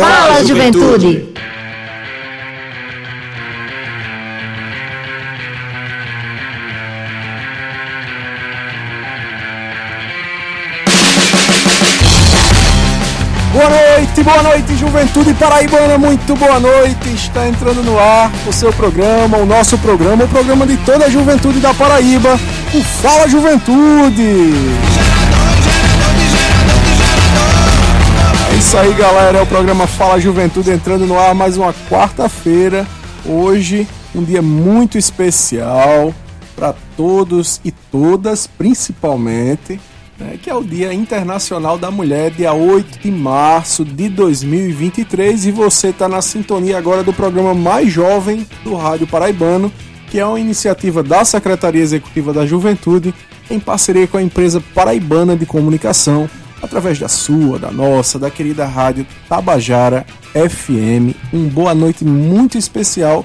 Fala, juventude. Boa noite, boa noite, Juventude Paraibana, muito boa noite. Está entrando no ar o seu programa, o nosso programa, o programa de toda a juventude da Paraíba, o Fala Juventude. Isso aí, galera, é o programa Fala Juventude entrando no ar mais uma quarta-feira. Hoje, um dia muito especial para todos e todas, principalmente né, que é o Dia Internacional da Mulher, dia 8 de março de 2023. E você está na sintonia agora do programa mais jovem do Rádio Paraibano, que é uma iniciativa da Secretaria Executiva da Juventude, em parceria com a empresa Paraibana de Comunicação, através da sua, da nossa, da querida rádio Tabajara FM. Um boa noite muito especial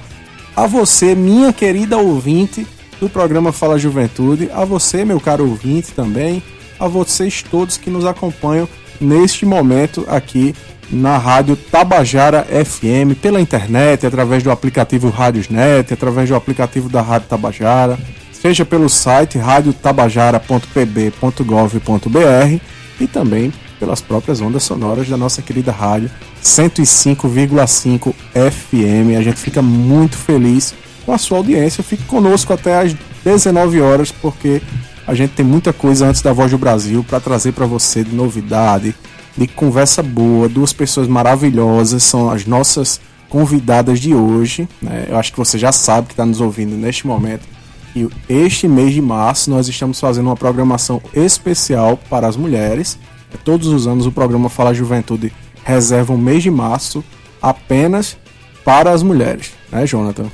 a você, minha querida ouvinte do programa Fala Juventude, a você, meu caro ouvinte também a vocês todos que nos acompanham neste momento aqui na rádio Tabajara FM, pela internet, através do aplicativo Rádiosnet, através do aplicativo da Rádio Tabajara, seja pelo site radiotabajara.pb.gov.br e também pelas próprias ondas sonoras da nossa querida rádio 105,5 FM. A gente fica muito feliz com a sua audiência. Fique conosco até às 19 horas, porque a gente tem muita coisa antes da Voz do Brasil para trazer para você de novidade, de conversa boa. Duas pessoas maravilhosas são as nossas convidadas de hoje. Né? Eu acho que você já sabe que está nos ouvindo neste momento. Este mês de março nós estamos fazendo uma programação especial para as mulheres. Todos os anos o programa Fala Juventude reserva um mês de março apenas para as mulheres, né, Jonathan?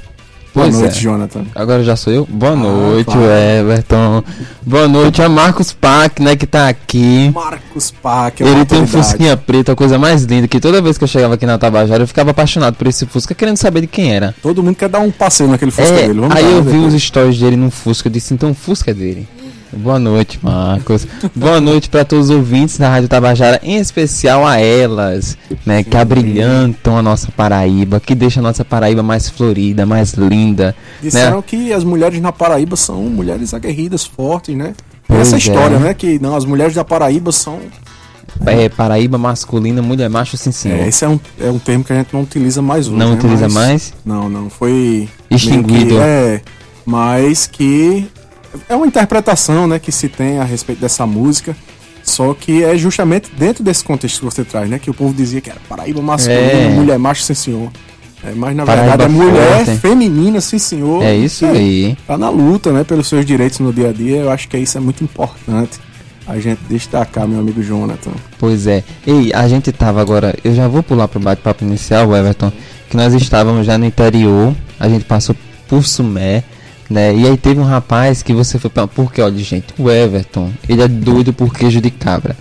Boa Pois noite, é. Jonathan. Agora já sou eu? Boa noite, claro. Everton. Boa noite a Marcos Pac, né, que tá aqui. Marcos Pac, é Ele tem um. Fusquinha preto, a coisa mais linda, que toda vez que eu chegava aqui na Tabajara eu ficava apaixonado por esse Fusca, querendo saber de quem era. Todo mundo quer dar um passeio naquele Fusca É, dele. Vamos aí eu vi depois. uns stories dele num Fusca, eu disse, então o Fusca é dele. Boa noite, Marcos. Boa noite para todos os ouvintes da Rádio Tabajara, em especial a elas, né, que abrilhantam a nossa Paraíba, que deixam a nossa Paraíba mais florida, mais linda. Disseram né? que as mulheres na Paraíba são mulheres aguerridas, fortes, né? Pois Essa é. história, né? Que não, as mulheres da Paraíba são. É, Paraíba masculina, mulher macho, sim senhor. É, esse é um, é um termo que a gente não utiliza mais hoje. Não né? utiliza Mas- mais? Não, não. Foi. Extinguido. que- é, mas que. É uma interpretação, né? Que se tem a respeito dessa música. Só que é justamente dentro desse contexto que você traz, né? Que o povo dizia que era Paraíba masculina, É. mulher macho, sim senhor. É, mas na Paraíba verdade é mulher forte. feminina, sim senhor. É isso que aí. tá na luta, né, pelos seus direitos no dia a dia. Eu acho que isso é muito importante a gente destacar, meu amigo Jonathan. Pois é. Ei, a gente tava agora. Eu já vou pular pro bate-papo inicial, Everton. Que nós estávamos já no interior. A gente passou por Sumé. Né? E aí teve um rapaz que você foi pra... Porque, olha, gente, o Everton, ele é doido por queijo de cabra.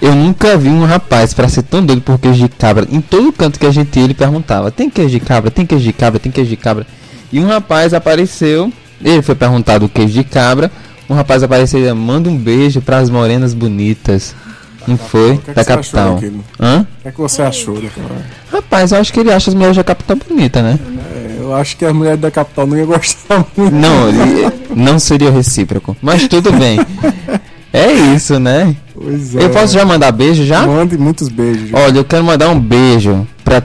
Eu nunca vi um rapaz pra ser tão doido por queijo de cabra. Em todo canto que a gente ia, ele perguntava: tem queijo de cabra? Tem queijo de cabra? Tem queijo de cabra? E um rapaz apareceu. Ele foi perguntado o queijo de cabra. Um rapaz apareceu e manda um beijo pras morenas bonitas. Não foi? que é que da capital. Hã? O que é que você achou daquela? Rapaz, eu acho que ele acha as mulheres da capital bonita, né? Eu acho que as mulheres da capital não iam gostar muito. Não, não seria recíproco. Mas tudo bem. É isso, né? Pois é. Eu posso já mandar beijo já? Mande muitos beijos. Olha, eu quero mandar um beijo pra.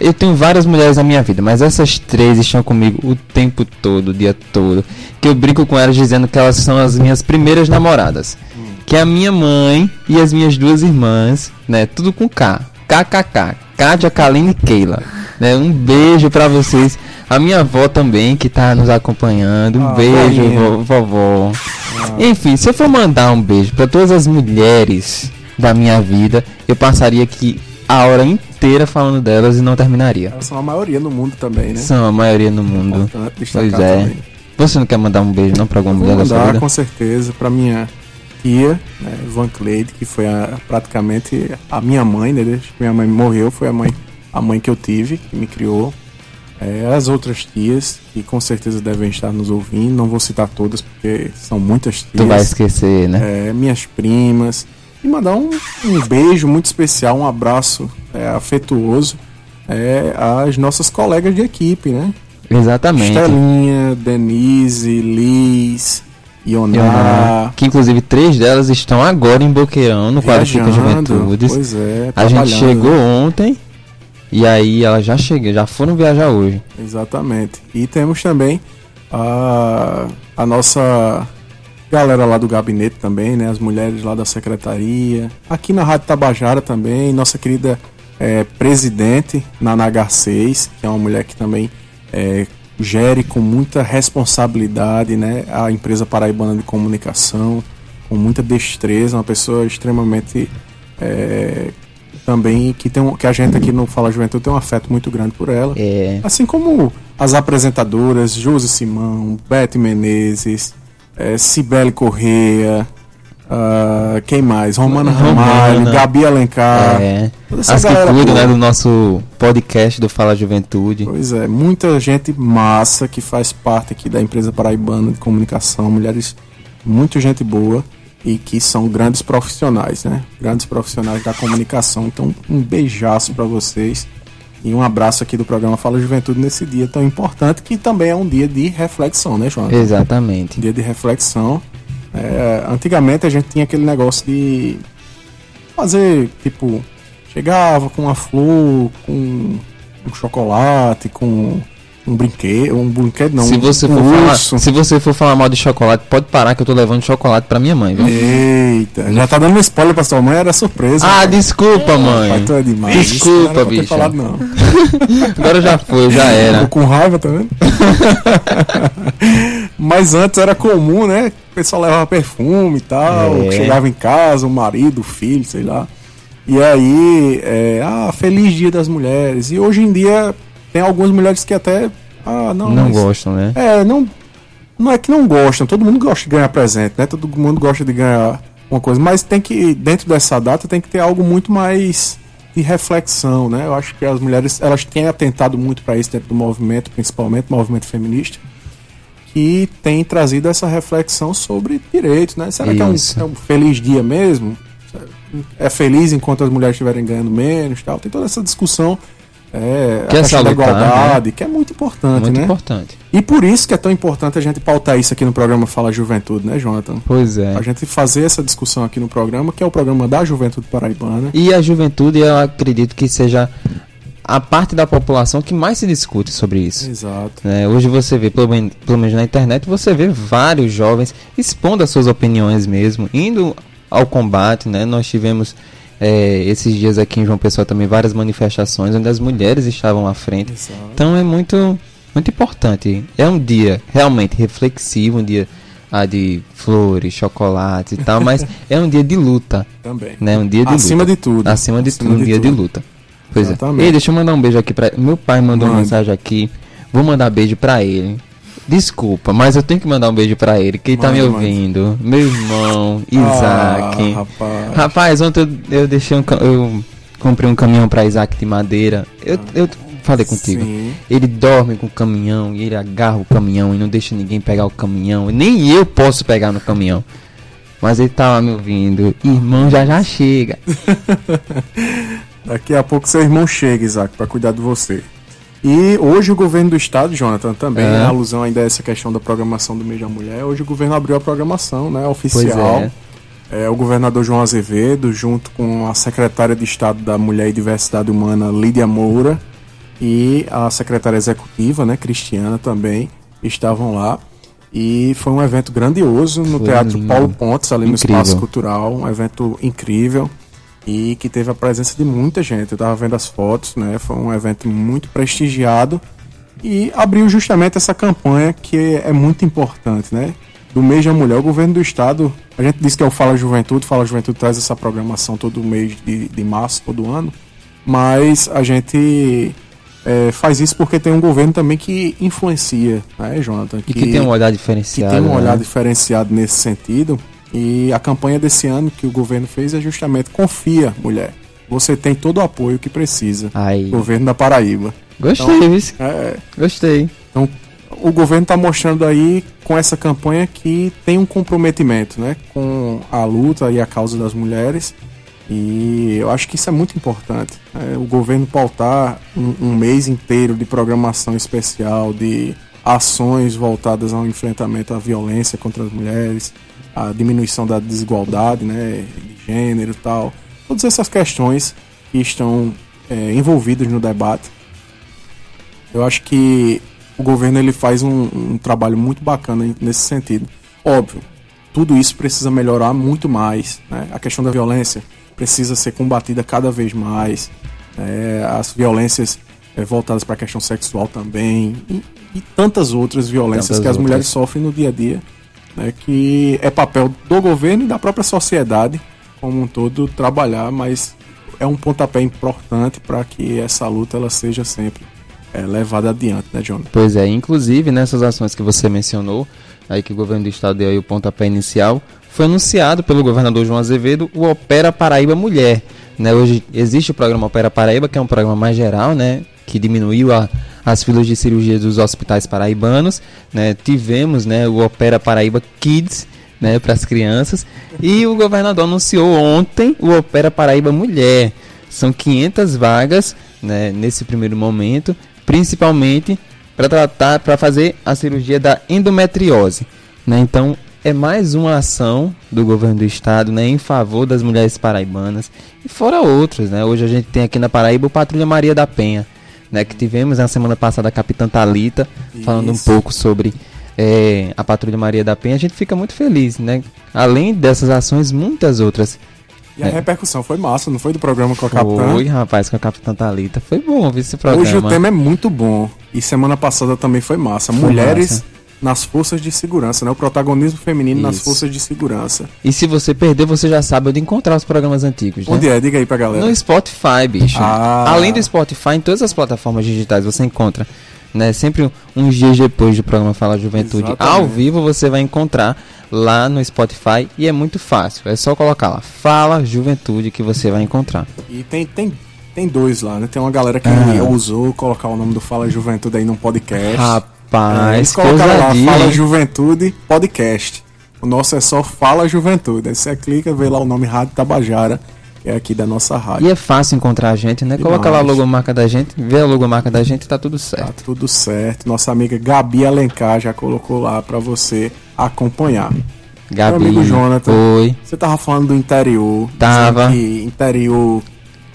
Eu tenho várias mulheres na minha vida, mas essas três estão comigo o tempo todo, o dia todo. Que eu brinco com elas dizendo que elas são as minhas primeiras namoradas. Que é a minha mãe e as minhas duas irmãs, né? Tudo com K. KKK. Kátia, Kaline e Keila. Né? Um beijo pra vocês. A minha avó também, que tá nos acompanhando. Um Ah, beijo, vo- vovó. Enfim, se eu for mandar um beijo pra todas as mulheres da minha vida, eu passaria aqui a hora inteira falando delas e não terminaria. Elas são a maioria no mundo também, né? São a maioria no mundo. Destacar Pois é. também. Você não quer mandar um beijo não pra alguma mulher da sua mandar vida? com certeza pra minha tia, né, Van Cleide, que foi a- praticamente a minha mãe, né? Desde que minha mãe morreu, foi a mãe, a mãe que eu tive, que me criou. É, as outras tias, que com certeza devem estar nos ouvindo, não vou citar todas porque são muitas tias. Tu vai esquecer, né? É, minhas primas, E mandar um, um beijo muito especial, um abraço é, afetuoso é, às nossas colegas de equipe, né? Exatamente. Estelinha, Denise, Liz, Ioná. Que inclusive três delas estão agora em Boqueirão, no Qualifica viajando. Juventudes. Pois é, A gente chegou ontem e aí elas já chegam, já foram viajar hoje. Exatamente. E temos também a, a nossa galera lá do gabinete também, né? As mulheres lá da secretaria. Aqui na Rádio Tabajara também, nossa querida eh, presidente, Naná Garcês, que é uma mulher que também eh, gere com muita responsabilidade, né? A empresa paraibana de comunicação, com muita destreza, uma pessoa extremamente eh, também que tem um, que a gente aqui no Fala Juventude tem um afeto muito grande por ela. É. Assim como as apresentadoras Josi Simão, Beth Menezes, eh, Cibele Correia, ah, quem mais? Romana. Ramalho, Gabi Alencar. é. As que cuidam né, do nosso podcast do Fala Juventude. Pois é, muita gente massa que faz parte aqui da empresa paraibana de comunicação, mulheres, muita gente boa e que são grandes profissionais, né? Grandes profissionais da comunicação. Então, um beijaço para vocês e um abraço aqui do programa Fala Juventude nesse dia tão importante que também é um dia de reflexão, né, João? Exatamente. dia de reflexão. É, antigamente a gente tinha aquele negócio de fazer, tipo, chegava com uma flor, com um chocolate, com um brinquedo, um brinquedo não, se você um for falar, se você for falar mal de chocolate, pode parar que eu tô levando chocolate pra minha mãe, viu? Eita, já tá dando um spoiler pra sua mãe, era surpresa. Ah, cara. desculpa, Pai, mãe. tu é demais. Desculpa, bicha. falado, não. Agora já foi, já Tô era. com raiva, tá vendo? Mas antes era comum, né? O pessoal levava perfume e tal, É. chegava em casa, o marido, o filho, sei lá. E aí, é, ah, feliz dia das mulheres. E hoje em dia tem algumas mulheres que até. Ah, não. Não mas- gostam, né? É, não. Não é que não gostam, todo mundo gosta de ganhar presente, né? Todo mundo gosta de ganhar uma coisa, mas tem que, dentro dessa data, tem que ter algo muito mais de reflexão, né? Eu acho que as mulheres, elas têm atentado muito para isso dentro do movimento, principalmente movimento feminista, que tem trazido essa reflexão sobre direitos, né? Será que é um, Isso. é um feliz dia mesmo? É feliz enquanto as mulheres estiverem ganhando menos, tal? Tem toda essa discussão, é, Que é a questão da salutar, igualdade, que é muito importante, Muito né? importante. E por isso que é tão importante a gente pautar isso aqui no programa Fala Juventude, né, Jonathan? Pois é. A gente fazer essa discussão aqui no programa, que é o programa da Juventude Paraibana. E a juventude, eu acredito que seja a parte da população que mais se discute sobre isso. Exato. né? Hoje você vê, pelo, pelo menos na internet, você vê vários jovens expondo as suas opiniões mesmo, indo ao combate, né? Nós tivemos é, esses dias aqui em João Pessoa também várias manifestações onde as mulheres estavam à frente. Exato. Então é muito, muito importante. É um dia realmente reflexivo, um dia ah, de flores, chocolates e tal, mas é um dia de luta, Também. né? Um dia de Acima luta. de tudo. Acima de Acima tudo, um de dia de tudo. luta. Pois Exatamente. é. Ei, deixa eu mandar um beijo aqui pra. Meu pai mandou uma Mande. mensagem aqui. Vou mandar beijo pra ele. Desculpa, mas eu tenho que mandar um beijo pra ele, que ele tá me ouvindo. Meu irmão, Ah, Isaac. rapaz. Rapaz, ontem eu, eu deixei um. Eu comprei um caminhão pra Isaac de madeira. Eu, eu falei contigo. Sim. Ele dorme com o caminhão e ele agarra o caminhão e não deixa ninguém pegar o caminhão. Nem eu posso pegar no caminhão. Mas ele tava me ouvindo. Irmão, já já chega. Daqui a pouco seu irmão chega, Isaac, para cuidar de você. E hoje o governo do estado, Jonathan, também, É. em alusão ainda a essa questão da programação do mês da mulher, hoje o governo abriu a programação, né, oficial. É. É, o governador João Azevedo, junto com a secretária de Estado da Mulher e Diversidade Humana, Lídia Moura, e a secretária executiva, né, Cristiana também, estavam lá. E foi um evento grandioso no Foi Teatro lindo. Paulo Pontes, ali no Incrível. Espaço Cultural, um evento incrível e que teve a presença de muita gente. Eu tava vendo as fotos, né? Foi um evento muito prestigiado e abriu justamente essa campanha que é muito importante, né? Do mês da mulher, o governo do estado, a gente disse que é o Fala Juventude, Fala Juventude traz essa programação todo mês de, de março, todo ano, mas a gente é, faz isso porque tem um governo também que influencia, né, Jonathan? E que tem um olhar que diferenciado. tem um né? olhar diferenciado nesse sentido. E a campanha desse ano que o governo fez é justamente Confia, mulher. Você tem todo o apoio que precisa. Aí. Governo da Paraíba. Gostei, viu? É, Gostei. então, o governo está mostrando aí com essa campanha que tem um comprometimento né, com a luta e a causa das mulheres. E eu acho que isso é muito importante. É, o governo pautar um, um, mês inteiro de programação especial, de ações voltadas ao enfrentamento à violência contra as mulheres, a diminuição da desigualdade né, de gênero e tal. Todas essas questões que estão é, envolvidas no debate. Eu acho que o governo ele faz um, um trabalho muito bacana nesse sentido. Óbvio, tudo isso precisa melhorar muito mais. Né? A questão da violência precisa ser combatida cada vez mais. É, as violências é, voltadas para a questão sexual também. E, e tantas outras violências tantas que as outras. mulheres sofrem no dia a dia. Né, que é papel do governo e da própria sociedade como um todo trabalhar, mas é um pontapé importante para que essa luta ela seja sempre é, levada adiante, né, John? Pois é, inclusive nessas ações que você mencionou, aí que o governo do estado deu aí o pontapé inicial, foi anunciado pelo governador João Azevedo o Opera Paraíba Mulher. Né, hoje existe o programa Opera Paraíba, que é um programa mais geral, né, que diminuiu a, as filas de cirurgia dos hospitais paraibanos. Né, tivemos né, o Opera Paraíba Kids, né, para as crianças. E o governador anunciou ontem o Opera Paraíba Mulher. São 500 vagas né, nesse primeiro momento principalmente para tratar, para fazer a cirurgia da endometriose. Né? Então, é mais uma ação do governo do estado né, em favor das mulheres paraibanas e fora outras. Né? Hoje a gente tem aqui na Paraíba o Patrulha Maria da Penha, né, que tivemos na semana passada a Capitã Talita falando um pouco sobre é, a Patrulha Maria da Penha. A gente fica muito feliz. Né? Além dessas ações, muitas outras e a é. repercussão foi massa, não foi do programa com a Capitã? Foi, rapaz, com a Capitã Thalita. Foi bom ver esse programa. Hoje o tema é muito bom. E semana passada também foi massa. Foi Mulheres massa. Nas forças de segurança, né? O protagonismo feminino Isso. nas forças de segurança. E se você perder, você já sabe onde encontrar os programas antigos, né? Onde é? Diga aí pra galera. No Spotify, bicho. Ah. Além do Spotify, em todas as plataformas digitais você encontra né? Sempre uns dias depois do programa Fala Juventude, Exatamente. ao vivo você vai encontrar lá no Spotify e é muito fácil. É só colocar lá Fala Juventude que você vai encontrar. E tem tem tem dois lá, né? Tem uma galera que ah. usou colocar o nome do Fala Juventude aí no podcast. Rapaz, é, eles colocaram lá Fala Juventude Podcast. O nosso é só Fala Juventude. Aí você clica, vê lá o nome Rádio Tabajara é aqui da nossa rádio. E é fácil encontrar a gente, né? Demais. Coloca lá a logomarca da gente, vê a logomarca da gente tá tudo certo. Tá tudo certo. Nossa amiga Gabi Alencar já colocou lá para você acompanhar. Gabi, Meu amigo Jonathan, oi. você tava falando do interior. Tava. Que interior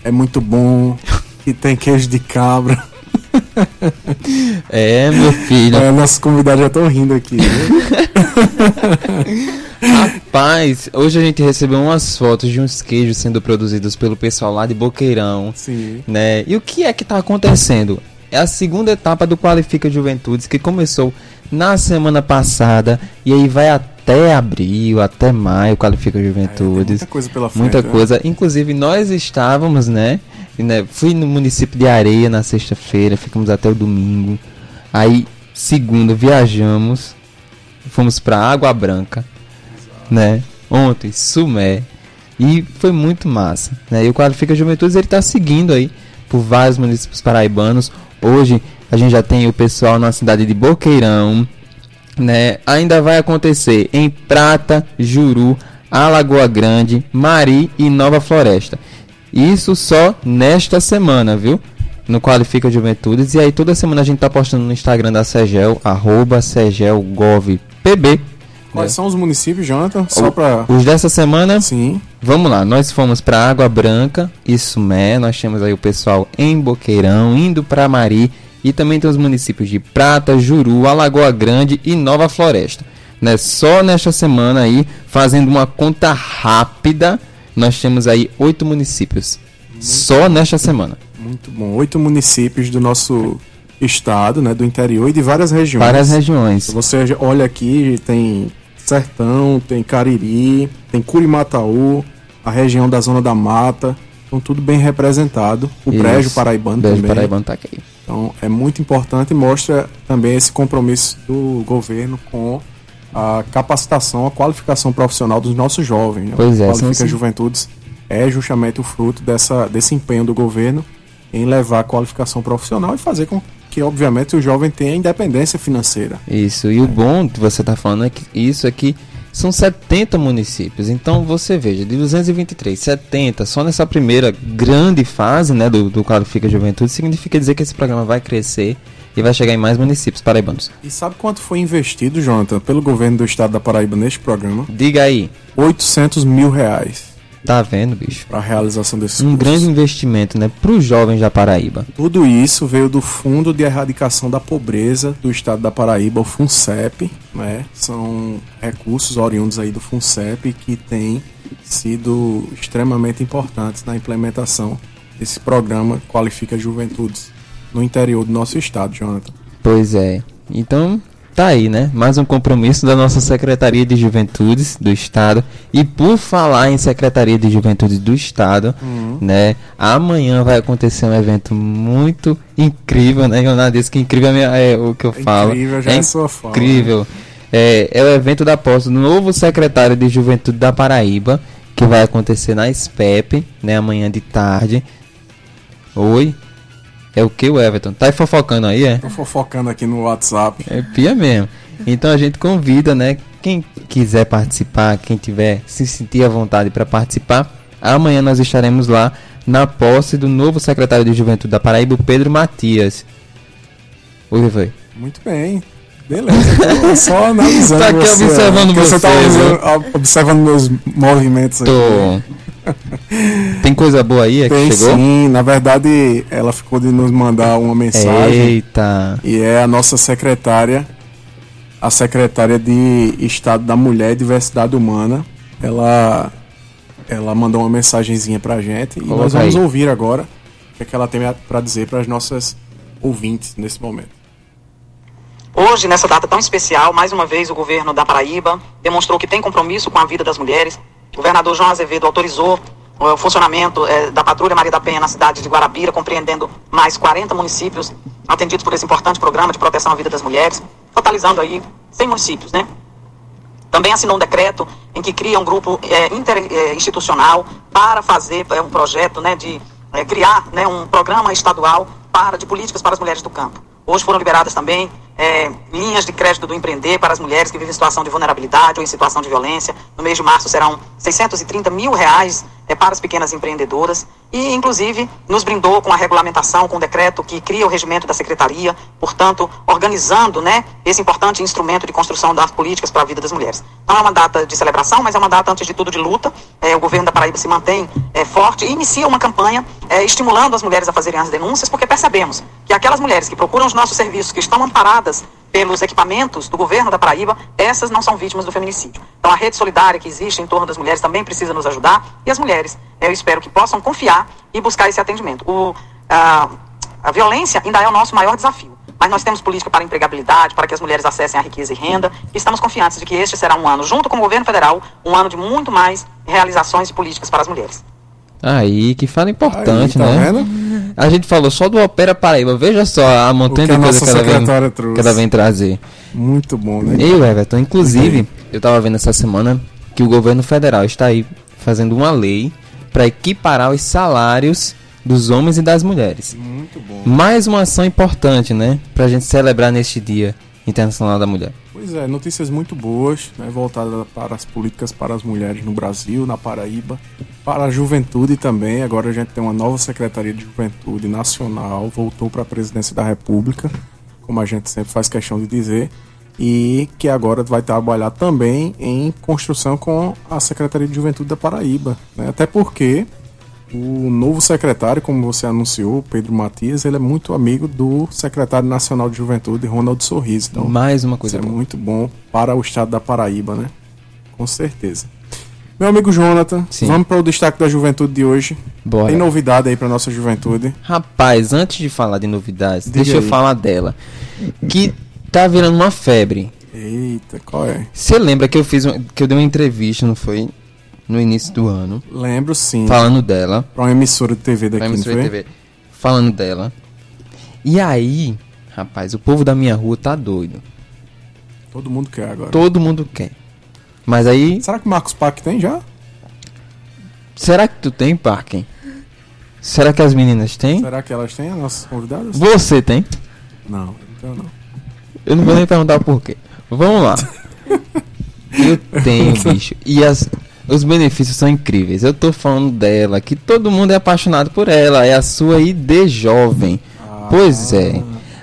é muito bom, que tem queijo de cabra. É, meu filho. É, nossos convidados já estão rindo aqui. Né? Rapaz, hoje a gente recebeu umas fotos de uns queijos sendo produzidos pelo pessoal lá de Boqueirão. Sim. Né? E o que é que está acontecendo? É a segunda etapa do Qualifica Juventudes que começou na semana passada e aí vai até abril, até maio, Qualifica Juventudes. É, muita coisa pela frente. Muita né? coisa. Inclusive, nós estávamos, né? Né fui no município de Areia na sexta-feira, ficamos até o domingo. Aí, segunda, viajamos, fomos para Água Branca né? Ontem, Sumé. E foi muito massa, né? E o Qualifica Juventudes ele está seguindo aí por vários municípios paraibanos. Hoje a gente já tem o pessoal na cidade de Boqueirão, né? Ainda vai acontecer em Prata, Juru, Alagoa Grande, Mari e Nova Floresta. Isso só nesta semana, viu? No Qualifica Juventudes. E aí toda semana a gente tá postando no Instagram da Segel, arroba SegelGovPB Quais é. são os municípios, Jonathan? Só para Os dessa semana? Sim. Vamos lá, nós fomos para Água Branca e Sumé, nós temos aí o pessoal em Boqueirão, indo para Mari e também tem os municípios de Prata, Juru, Alagoa Grande e Nova Floresta. Né? Só nesta semana aí, fazendo uma conta rápida, nós temos aí oito municípios. Muito Só nesta semana. Muito bom. Oito municípios do nosso estado, né, do interior e de várias regiões. Várias regiões. Você olha aqui, tem Sertão, tem Cariri, tem Curimataú, a região da Zona da Mata. Então tudo bem representado. O Isso. Brejo Paraibano Brejo também. Paraibano tá aqui. Então é muito importante e mostra também esse compromisso do governo com a capacitação, a qualificação profissional dos nossos jovens. Né? Pois é. Qualifica sim, Juventudes é justamente o fruto dessa, desse empenho do governo em levar a qualificação profissional e fazer com que obviamente o jovem tem a independência financeira. Isso, e o bom que você está falando é que isso aqui são 70 municípios. Então você veja, de 223, 70, só nessa primeira grande fase né, do, do Qualifica Juventude, significa dizer que esse programa vai crescer e vai chegar em mais municípios paraibanos. E sabe quanto foi investido, Jonathan, pelo governo do estado da Paraíba neste programa? Diga aí. 800 mil reais. Tá vendo, bicho? Para a realização desses Um cursos. grande investimento, né, para os jovens da Paraíba. Tudo isso veio do Fundo de Erradicação da Pobreza do Estado da Paraíba, o FUNCEP, né? São recursos oriundos aí do FUNCEP que têm sido extremamente importantes na implementação desse programa Qualifica Juventudes no interior do nosso estado, Jonathan. Pois é. Então, tá aí, né? Mais um compromisso da nossa Secretaria de Juventudes do Estado. E por falar em Secretaria de Juventudes do Estado, uhum. né? Amanhã vai acontecer um evento muito incrível, né? Leonardo disse que incrível é, o que eu é falo. Incrível, já é, é sua fala. Incrível. É, é o evento da posse do novo secretário de Juventude da Paraíba, que vai acontecer na SPEP, né? Amanhã de tarde. Oi? É o que o Everton? Tá fofocando aí, é? Tô fofocando aqui no WhatsApp. É pia mesmo. Então a gente convida, né? Quem quiser participar, quem tiver se sentir à vontade para participar, amanhã nós estaremos lá na posse do novo secretário de Juventude da Paraíba, Pedro Matias. Oi, foi. Muito bem. Beleza, só analisando. tá aqui você, observando você. Você tá observando meus movimentos aqui. Tô. Tem coisa boa aí é Tem que chegou? Sim, na verdade ela ficou de nos mandar uma mensagem. Eita. E é a nossa secretária, a secretária de Estado da Mulher e Diversidade Humana. Ela ela mandou uma mensagenzinha pra gente Coloca e nós vamos aí. ouvir agora o que, é que ela tem para dizer para as nossas ouvintes nesse momento. Hoje, nessa data tão especial, mais uma vez o governo da Paraíba demonstrou que tem compromisso com a vida das mulheres, o governador João Azevedo autorizou o funcionamento é, da Patrulha Maria da Penha na cidade de Guarabira, compreendendo mais 40 municípios atendidos por esse importante programa de proteção à vida das mulheres, totalizando aí 100 municípios, né? Também assinou um decreto em que cria um grupo é, interinstitucional para fazer é, um projeto, né, de é, criar né, um programa estadual para de políticas para as mulheres do campo. Hoje foram liberadas também é, linhas de crédito do empreender para as mulheres que vivem em situação de vulnerabilidade ou em situação de violência. No mês de março serão 630 mil reais é, para as pequenas empreendedoras e, inclusive, nos brindou com a regulamentação, com o decreto que cria o regimento da secretaria, portanto, organizando né, esse importante instrumento de construção das políticas para a vida das mulheres. Não é uma data de celebração, mas é uma data, antes de tudo, de luta. É, o governo da Paraíba se mantém é, forte e inicia uma campanha é, estimulando as mulheres a fazerem as denúncias, porque percebemos que aquelas mulheres que procuram os nossos serviços, que estão amparadas pelos equipamentos do governo da Paraíba, essas não são vítimas do feminicídio. Então a rede solidária que existe em torno das mulheres também precisa nos ajudar e as mulheres, eu espero que possam confiar e buscar esse atendimento. O, a, a violência ainda é o nosso maior desafio. Mas nós temos política para empregabilidade, para que as mulheres acessem a riqueza e renda, e estamos confiantes de que este será um ano, junto com o governo federal, um ano de muito mais realizações e políticas para as mulheres. Aí, que fala importante, Aí, tá né? Vendo? A gente falou só do Opera Paraíba. Veja só a montanha de coisa que ela, vem, que ela vem trazer. Muito bom, né? E o Everton, inclusive, eu tava vendo essa semana que o governo federal está aí fazendo uma lei para equiparar os salários dos homens e das mulheres. Muito bom. Mais uma ação importante, né? Pra gente celebrar neste Dia Internacional da Mulher. Pois é, notícias muito boas, né, voltadas para as políticas para as mulheres no Brasil, na Paraíba, para a juventude também. Agora a gente tem uma nova Secretaria de Juventude Nacional, voltou para a Presidência da República, como a gente sempre faz questão de dizer, e que agora vai trabalhar também em construção com a Secretaria de Juventude da Paraíba. Né? Até porque o novo secretário, como você anunciou, Pedro Matias, ele é muito amigo do secretário nacional de Juventude, Ronaldo Sorriso. Então, Mais uma coisa isso é muito bom para o estado da Paraíba, né? Com certeza. Meu amigo Jonathan, Sim. vamos para o destaque da juventude de hoje. Bora. Tem novidade aí para nossa juventude? Rapaz, antes de falar de novidades, Diga deixa aí. eu falar dela. Que tá virando uma febre. Eita, qual é? Você lembra que eu fiz que eu dei uma entrevista, não foi? No início do ano. Lembro sim. Falando dela. Pra uma emissora de TV daqui, emissora de TV. Falando dela. E aí, rapaz, o povo da minha rua tá doido. Todo mundo quer agora. Todo mundo quer. Mas aí. Será que o Marcos Parque tem já? Será que tu tem, Parque? Será que as meninas têm? Será que elas têm, as nossas convidadas? Você tem? Não, então não. Eu não vou nem perguntar o porquê. Vamos lá. Eu tenho, bicho. E as, os benefícios são incríveis. Eu tô falando dela, que todo mundo é apaixonado por ela. É a sua ID jovem. Pois é.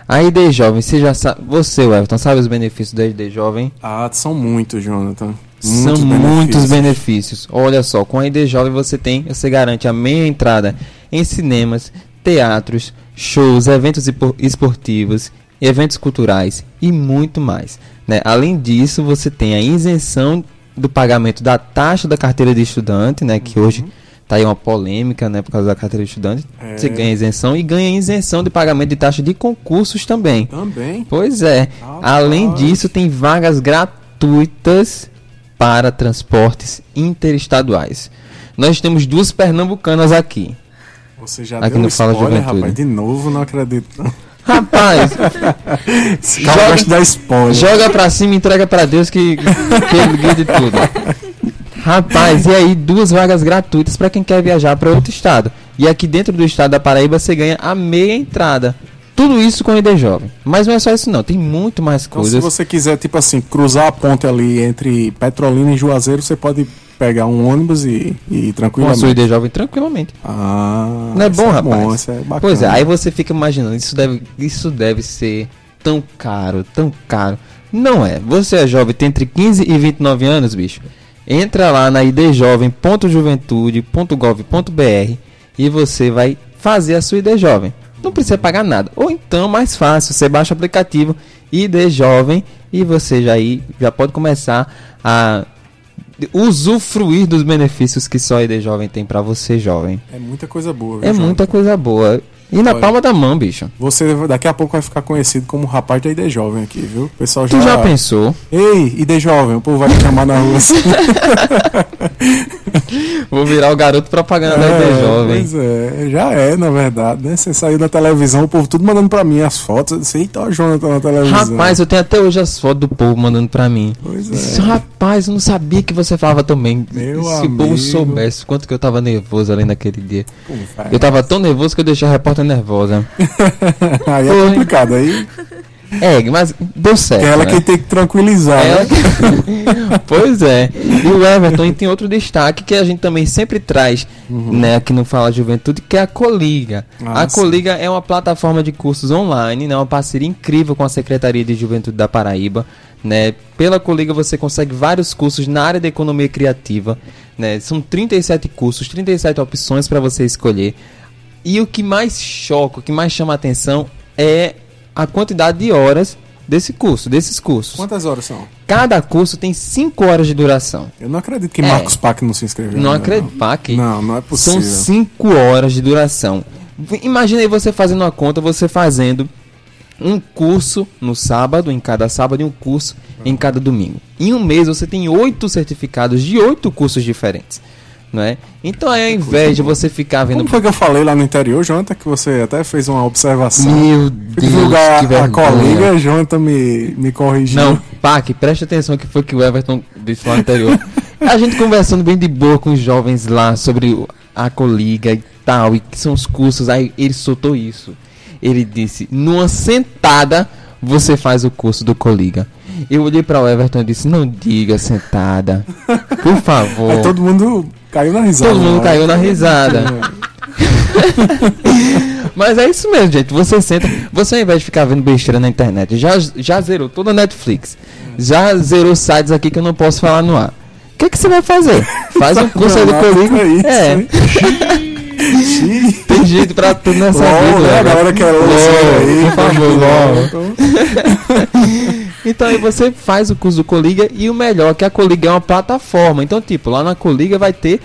A ID jovem, você já sabe. Você, Everton, sabe os benefícios da ID jovem? Ah, são muitos, Jonathan. São Muitos muitos benefícios. Olha só, com a ID Jovem você tem, você garante a meia entrada em cinemas, teatros, shows, eventos esportivos, eventos culturais e muito mais. né? Além disso, você tem a isenção do pagamento da taxa da carteira de estudante, né? Que hoje tá aí uma polêmica, né? Por causa da carteira de estudante. É. Você ganha isenção e ganha isenção de pagamento de taxa de concursos também. Também. Pois é. Rapaz. Além disso, tem vagas gratuitas para transportes interestaduais. Nós temos duas pernambucanas aqui. Você já Aqui deu no um Fala spoiler, Juventude. rapaz. De novo, não acredito. não. Rapaz, Joga- gosta dar spoiler. joga pra cima e entrega pra Deus que, que ele guia de tudo. Rapaz, e aí duas vagas gratuitas para quem quer viajar para outro estado. E aqui dentro do estado da Paraíba você ganha a meia entrada. Tudo isso com a ID Jovem. Mas não é só isso não, tem muito mais Então, se coisas. você quiser, tipo assim, cruzar a ponte ali entre Petrolina e Juazeiro, você pode pegar um ônibus e, e a sua tranquilamente. ID Jovem tranquilamente. Ah, Não é bom, rapaz? Bom, isso é bacana. Pois é, aí você fica imaginando, isso deve, isso deve ser tão caro, tão caro. Não é. Você é jovem, tem entre 15 e 29 anos, bicho. Entra lá na idjovem.juventude.gov.br e você vai fazer a sua ID Jovem. Não precisa pagar nada. Ou então, mais fácil, você baixa o aplicativo ID Jovem e você já, aí, já pode começar a usufruir dos benefícios que só a ID Jovem tem pra você, jovem. É muita coisa boa. viu, É João? muita coisa boa. E na Olha. palma da mão, bicho. Você daqui a pouco vai ficar conhecido como rapaz da ID Jovem aqui, viu? O pessoal Tu já. já pensou? Ei, ID Jovem, o povo vai te chamar na rua assim. Vou virar o garoto propaganda da ID Jovem. Pois é, já é, na verdade, né? Você saiu da televisão, o povo tudo mandando pra mim as fotos. Disse, eita, o Jonathan na televisão. Rapaz, eu tenho até hoje as fotos do povo mandando pra mim. Pois é. Rapaz, eu não sabia que você falava também. Meu Se o povo soubesse quanto que eu tava nervoso ali naquele dia. Vai. Eu tava tão nervoso que eu deixei a repórter nervosa. aí é complicado, aí É, mas deu certo. é ela né? quem tem que tranquilizar, Ela né? que- pois é. E o Everton tem outro destaque que a gente também sempre traz, né, aqui no Fala Juventude, que é a Coliga. Ah, a. Coliga é uma plataforma de cursos online, né, uma parceria incrível com a Secretaria de Juventude da Paraíba. Né? Pela Coliga você consegue vários cursos na área da economia criativa. Né? São 37 cursos, 37 opções para você escolher. E o que mais choca, o que mais chama a atenção é a quantidade de horas desse curso, desses cursos. Quantas horas são? Cada curso tem 5 horas de duração. Eu não acredito que É. Marcos Pac não se inscreveu. Não acredito, Pac. Não, não é São possível. 5 horas de duração. Imagina aí você fazendo uma conta, você fazendo um curso no sábado, em cada sábado, e um curso em cada domingo. Em um mês você tem oito certificados de oito cursos diferentes. Não é? Então aí, ao invés de você ficar vendo. Como foi que eu falei lá no interior, Jonathan, que você até fez uma observação? Meu Deus, divulgar que a colega, Jonathan me, me corrigiu. Não, Pac, preste atenção que foi que o Everton disse lá no anterior. A gente conversando bem de boa com os jovens lá sobre a coliga e tal, e que são os cursos, aí ele soltou isso. Ele disse, numa sentada você faz o curso do coliga. Eu olhei para o Everton e disse, não diga sentada, por favor. Aí todo mundo caiu na risada. Todo mundo né? caiu na risada. Mas é isso mesmo, gente. Você senta. Você ao invés de ficar vendo besteira na internet, já, já zerou toda a Netflix. Já zerou sites aqui que eu não posso falar no ar. O que, que você vai fazer? Faz um curso aí do Danado, Coligo. é isso, É, tem jeito pra tudo nessa LOL, vida. né? A né? galera quer LOL, LOL, aí, por favor, LOL. Então aí você faz o curso do Coliga e o melhor que a Coliga é uma plataforma. Então, tipo, lá na Coliga vai ter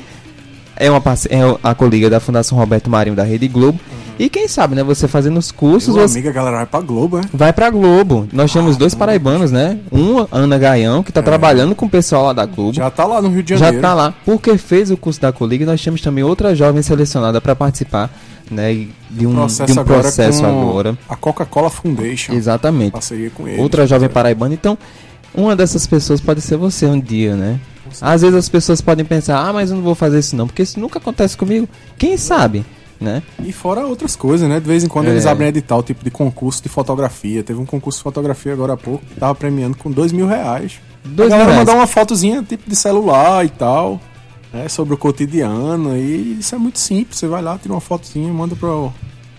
é uma é a Coliga da Fundação Roberto Marinho da Rede Globo. E quem sabe, né, você fazendo os cursos, Meu você amigo, a galera vai pra Globo, é? vai pra Globo. Nós temos dois paraibanos, né? Um, Ana Gaião, que tá trabalhando com o pessoal lá da Globo. Já tá lá no Rio de Já Janeiro. tá lá. Porque fez o curso da Coliga e nós temos também outra jovem selecionada para participar, né, de um processo de um agora processo com agora. A Coca-Cola Foundation. Exatamente. Parceria com eles. outra jovem paraibana. Então, uma dessas pessoas pode ser você um dia, né? Às vezes as pessoas podem pensar, ah, mas eu não vou fazer isso não, porque isso nunca acontece comigo. Quem sabe? Né? E fora outras coisas, né? De vez em quando É. eles abrem edital, tipo de concurso de fotografia. Teve um concurso de fotografia agora há pouco que tava premiando com dois mil reais. Dois a galera reais. mandar uma fotozinha tipo de celular e tal, né? Sobre o cotidiano. E isso é muito simples. Você vai lá, tira uma fotozinha, manda para o,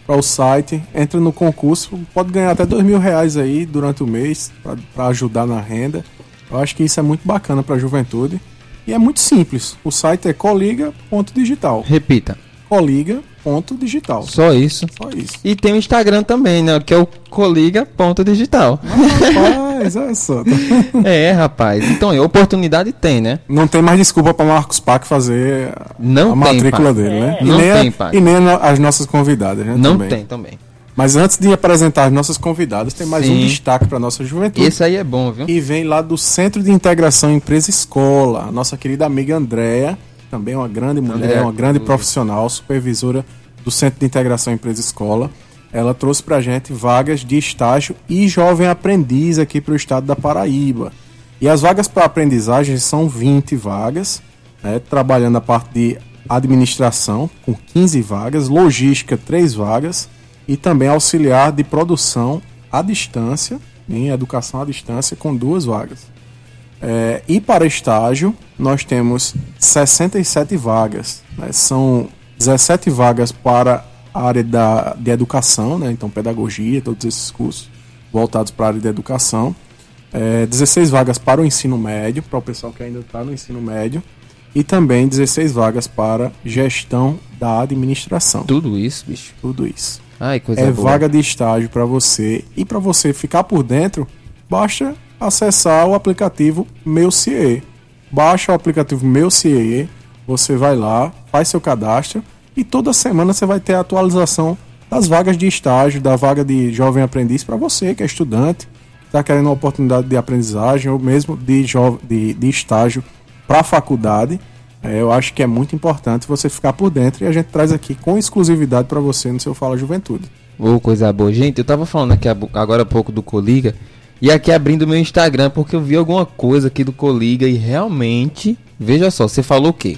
para o site, entra no concurso, pode ganhar até dois mil reais aí durante o mês para ajudar na renda. Eu acho que isso é muito bacana para a juventude. E é muito simples. O site é coliga.digital. Repita. Coliga.digital. Só isso. Só isso. E tem o Instagram também, né? Que é o coliga.digital. Rapaz, olha só. é, rapaz. Então, é, oportunidade tem, né? Não tem mais desculpa para Marcos Pac fazer a- Não a tem, matrícula pai. dele, né? Não nem a- tem, pai. E nem a as nossas convidadas, né? Não também. tem também. Mas antes de apresentar as nossas convidadas, tem mais um Sim. destaque para nossa juventude. Esse aí é bom, viu? E vem lá do Centro de Integração Empresa Escola, a nossa querida amiga Andréa, também uma grande mulher, Andréa uma grande profissional, supervisora do Centro de Integração Empresa Escola. Ela trouxe pra gente vagas de estágio e jovem aprendiz aqui para o estado da Paraíba. E as vagas para aprendizagem são 20 vagas, né, trabalhando a parte de administração, com 15 vagas, logística, 3 vagas, e também auxiliar de produção à distância, em educação à distância, com duas vagas. É, e para estágio, nós temos 67 vagas. né? São 17 vagas para a área da, de educação, né? então pedagogia, todos esses cursos voltados para a área de educação. É, 16 vagas para o ensino médio, para o pessoal que ainda está no ensino médio. E também 16 vagas para gestão da administração. Tudo isso, bicho. Tudo isso Ai, coisa é boa. vaga de estágio para você. E para você ficar por dentro, basta acessar o aplicativo Meu CIE. Baixa o aplicativo Meu CIE, você vai lá, faz seu cadastro e toda semana você vai ter a atualização das vagas de estágio, da vaga de jovem aprendiz para você que é estudante, está querendo uma oportunidade de aprendizagem ou mesmo de, de, de estágio para a faculdade. É, eu acho que é muito importante você ficar por dentro e a gente traz aqui com exclusividade para você no seu Fala Juventude. Ô, coisa boa. Gente, eu tava falando aqui agora há pouco do Coliga. E aqui abrindo meu Instagram, porque eu vi alguma coisa aqui do Coliga e realmente. Veja só, você falou o quê?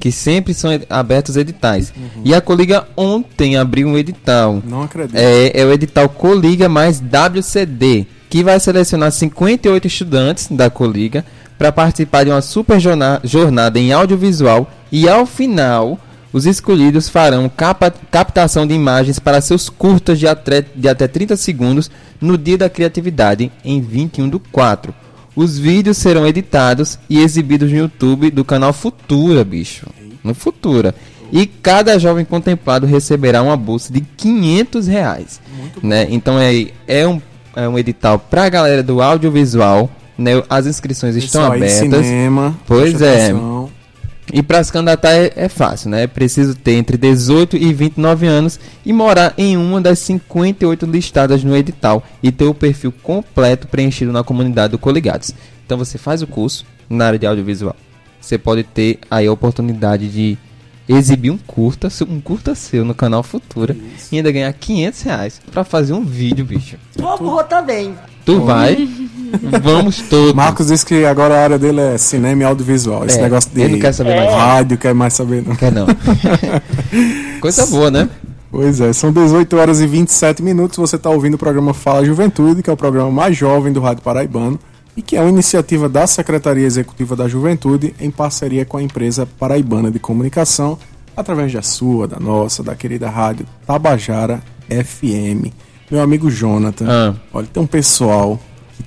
Que sempre são abertos editais. E a Coliga ontem abriu um edital. Não acredito. É, é o edital Coliga mais WCD, que vai selecionar 58 estudantes da Coliga para participar de uma super jorna- jornada em audiovisual e ao final os escolhidos farão capa- captação de imagens para seus curtas de, atre- de até 30 segundos no Dia da Criatividade, em 21 do 4. Os vídeos serão editados e exibidos no YouTube do canal Futura, bicho. No Futura. E cada jovem contemplado receberá uma bolsa de 500 reais. Né? Então é, é, um, é um edital para a galera do audiovisual. Né? As inscrições estão aí abertas. Cinema, Pois é. atenção. E para se candidatar é, é fácil, né? É preciso ter entre 18 e 29 anos e morar em uma das 58 listadas no edital e ter o perfil completo preenchido na comunidade do Coligados. Então você faz o curso na área de audiovisual. Você pode ter aí a oportunidade de exibir um curta, um curta seu no canal Futura e ainda ganhar 500 reais para fazer um vídeo, bicho. Vou, vou também. Tu vai? Vamos todos. Marcos disse que agora a área dele é cinema e audiovisual. Esse É, negócio de ele não quer saber mais. rádio, quer mais saber não. Quer não. Coisa boa, né? Pois é, são 18 horas e 27 minutos. Você está ouvindo o programa Fala Juventude, que é o programa mais jovem do Rádio Paraibano e que é uma iniciativa da Secretaria Executiva da Juventude em parceria com a empresa Paraibana de Comunicação, através da sua, da nossa, da querida rádio Tabajara FM. Meu amigo Jonathan, Ah. olha, tem um pessoal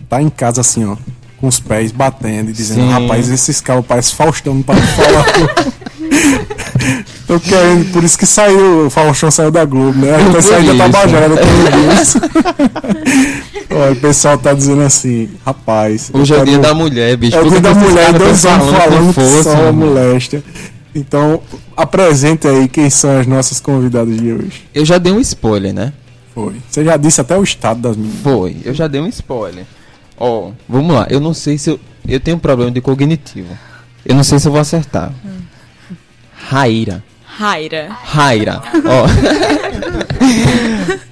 tá em casa assim, ó, com os pés batendo e dizendo: Sim. rapaz, esses caras parecem Faustão, não para de falar. Tô querendo, por isso que saiu, o Faustão saiu da Globo, né? Tá da isso. Tabajara no Tudo Isso. Olha, o pessoal tá dizendo assim, rapaz. Hoje é o dia da mulher, bicho. É o dia que da que mulher, caras dois homens falando que força, só uma moléstia. Então, apresente aí quem são as nossas convidadas de hoje. Eu já dei um spoiler, né? Foi. Você já disse até o estado das meninas. Foi, eu já dei um spoiler. Ó, vamos lá. Eu não sei se eu. Eu tenho um problema de cognitivo. Eu não sei se eu vou acertar. Raira. Raira. Raira. Ó.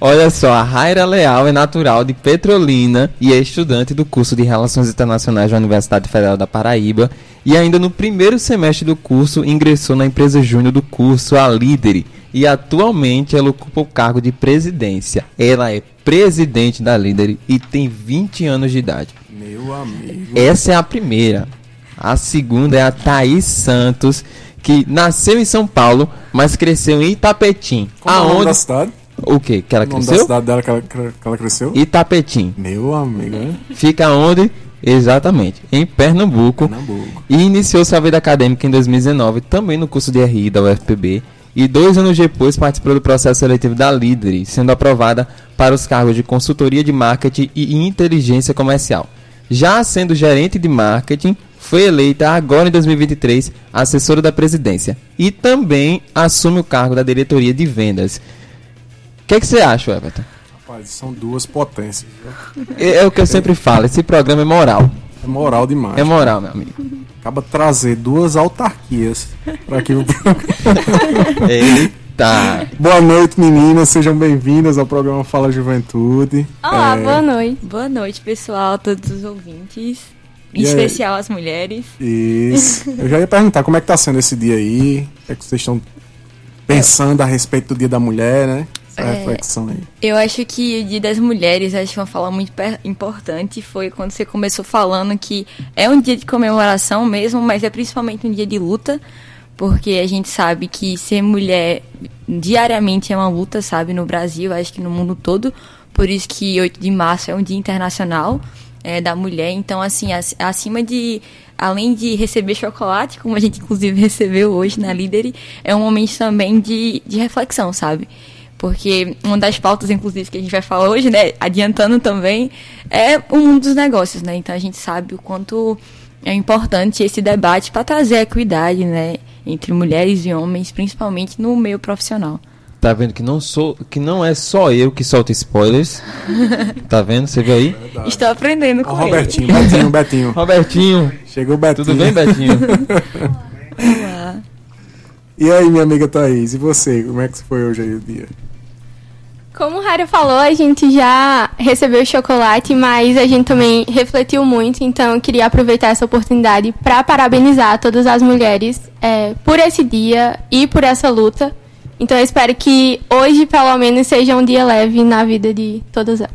Olha só, a Raira Leal é natural de Petrolina e é estudante do curso de Relações Internacionais da Universidade Federal da Paraíba. E ainda no primeiro semestre do curso ingressou na empresa júnior do curso, a Lídere, e atualmente ela ocupa o cargo de presidência. Ela é presidente da líder e tem 20 anos de idade. Meu amigo. Essa é a primeira. A segunda é a Thaís Santos, que nasceu em São Paulo, mas cresceu em Itapetim. Como é o nome Aonde? da cidade? O que? Que ela O nome da cresceu? cidade dela que ela, que ela cresceu? Itapetim. Meu amigo? Fica onde? Exatamente, em Pernambuco. Pernambuco. E iniciou sua vida acadêmica em 2019, também no curso de RI da UFPB. E dois anos depois participou do processo seletivo da Líder, sendo aprovada para os cargos de consultoria de marketing e inteligência comercial. Já sendo gerente de marketing, foi eleita agora em 2023 assessora da presidência e também assume o cargo da diretoria de vendas. O que, é que você acha, Everton? Rapaz, são duas potências. É, é o que eu sempre falo, esse programa é moral. É moral demais. É moral, meu amigo. Acaba de trazer duas autarquias para aqui no programa. Eita! Boa noite, meninas. Sejam bem-vindas ao programa Fala Juventude. Olá, É, boa noite. Boa noite, pessoal, todos os ouvintes. Em E aí? especial as mulheres. Isso. Eu já ia perguntar como é que tá sendo esse dia aí. O que é que vocês estão pensando a respeito do Dia da Mulher, né? É. reflexão aí. Eu acho que o Dia das Mulheres, acho que uma fala muito importante foi quando você começou falando que é um dia de comemoração mesmo, mas é principalmente um dia de luta, porque a gente sabe que ser mulher diariamente é uma luta, sabe, no Brasil, acho que no mundo todo. Por isso que 8 de março é um dia internacional é, da mulher. Então, assim, ac- acima de. Além de receber chocolate, como a gente inclusive recebeu hoje na Líder, é um momento também de, de reflexão, sabe? Porque uma das pautas, inclusive, que a gente vai falar hoje, né, adiantando também, é o mundo dos negócios, né? Então a gente sabe o quanto é importante esse debate para trazer equidade, né, entre mulheres e homens, principalmente no meio profissional. Tá vendo que não sou, que não é só eu que solto spoilers. Tá vendo? Você viu aí? Estou aprendendo com o ele. Robertinho, Betinho, Betinho. Robertinho, Chegou o Betinho. tudo bem, Betinho? Olá. E aí, minha amiga Thaís, e você? Como é que foi hoje aí o dia? Como o Rara falou, a gente já recebeu chocolate, mas a gente também refletiu muito, então eu queria aproveitar essa oportunidade para parabenizar todas as mulheres é, por esse dia e por essa luta. Então eu espero que hoje, pelo menos, seja um dia leve na vida de todas elas.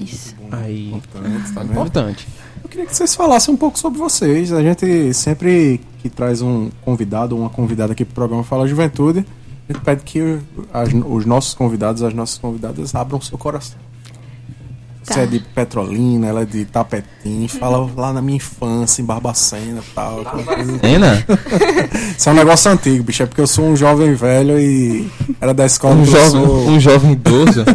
Isso. Aí, Importante, tá importante. Queria que vocês falassem um pouco sobre vocês. A gente sempre que traz um convidado ou uma convidada aqui pro programa Fala Juventude, a gente pede que as- os nossos convidados, as nossas convidadas abram seu coração. Você Tá. é de Petrolina, ela é de Tapetim, fala lá na minha infância, em Barbacena e tal. aquela coisa. Cena? Isso é um negócio antigo, bicho. É porque eu sou um jovem velho e era da escola Um jovem, sou. um jovem idoso.